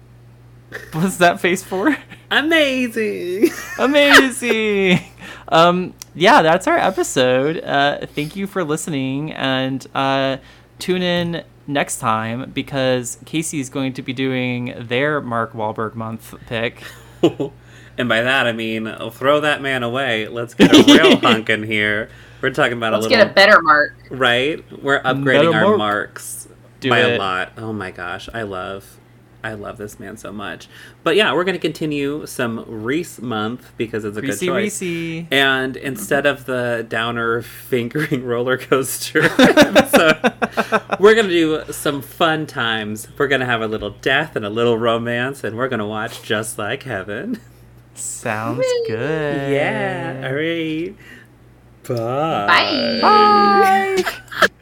what's that face for? Amazing. amazing. Um, yeah that's our episode. Uh, thank you for listening and uh, tune in next time because Casey's going to be doing their Mark Wahlberg month pick. and by that I mean oh, throw that man away. Let's get a real hunk in here. We're talking about Let's a little Let's get a better mark. right. We're upgrading Better our mark. marks Do by it. a lot. Oh my gosh, I love. I love this man so much. But yeah, we're going to continue some Reese month because it's a Reese good choice. Reese. And instead of the downer fingering roller coaster episode, we're going to do some fun times. We're going to have a little death and a little romance, and we're going to watch Just Like Heaven. Sounds good. Yeah. All right. Bye. Bye. Bye.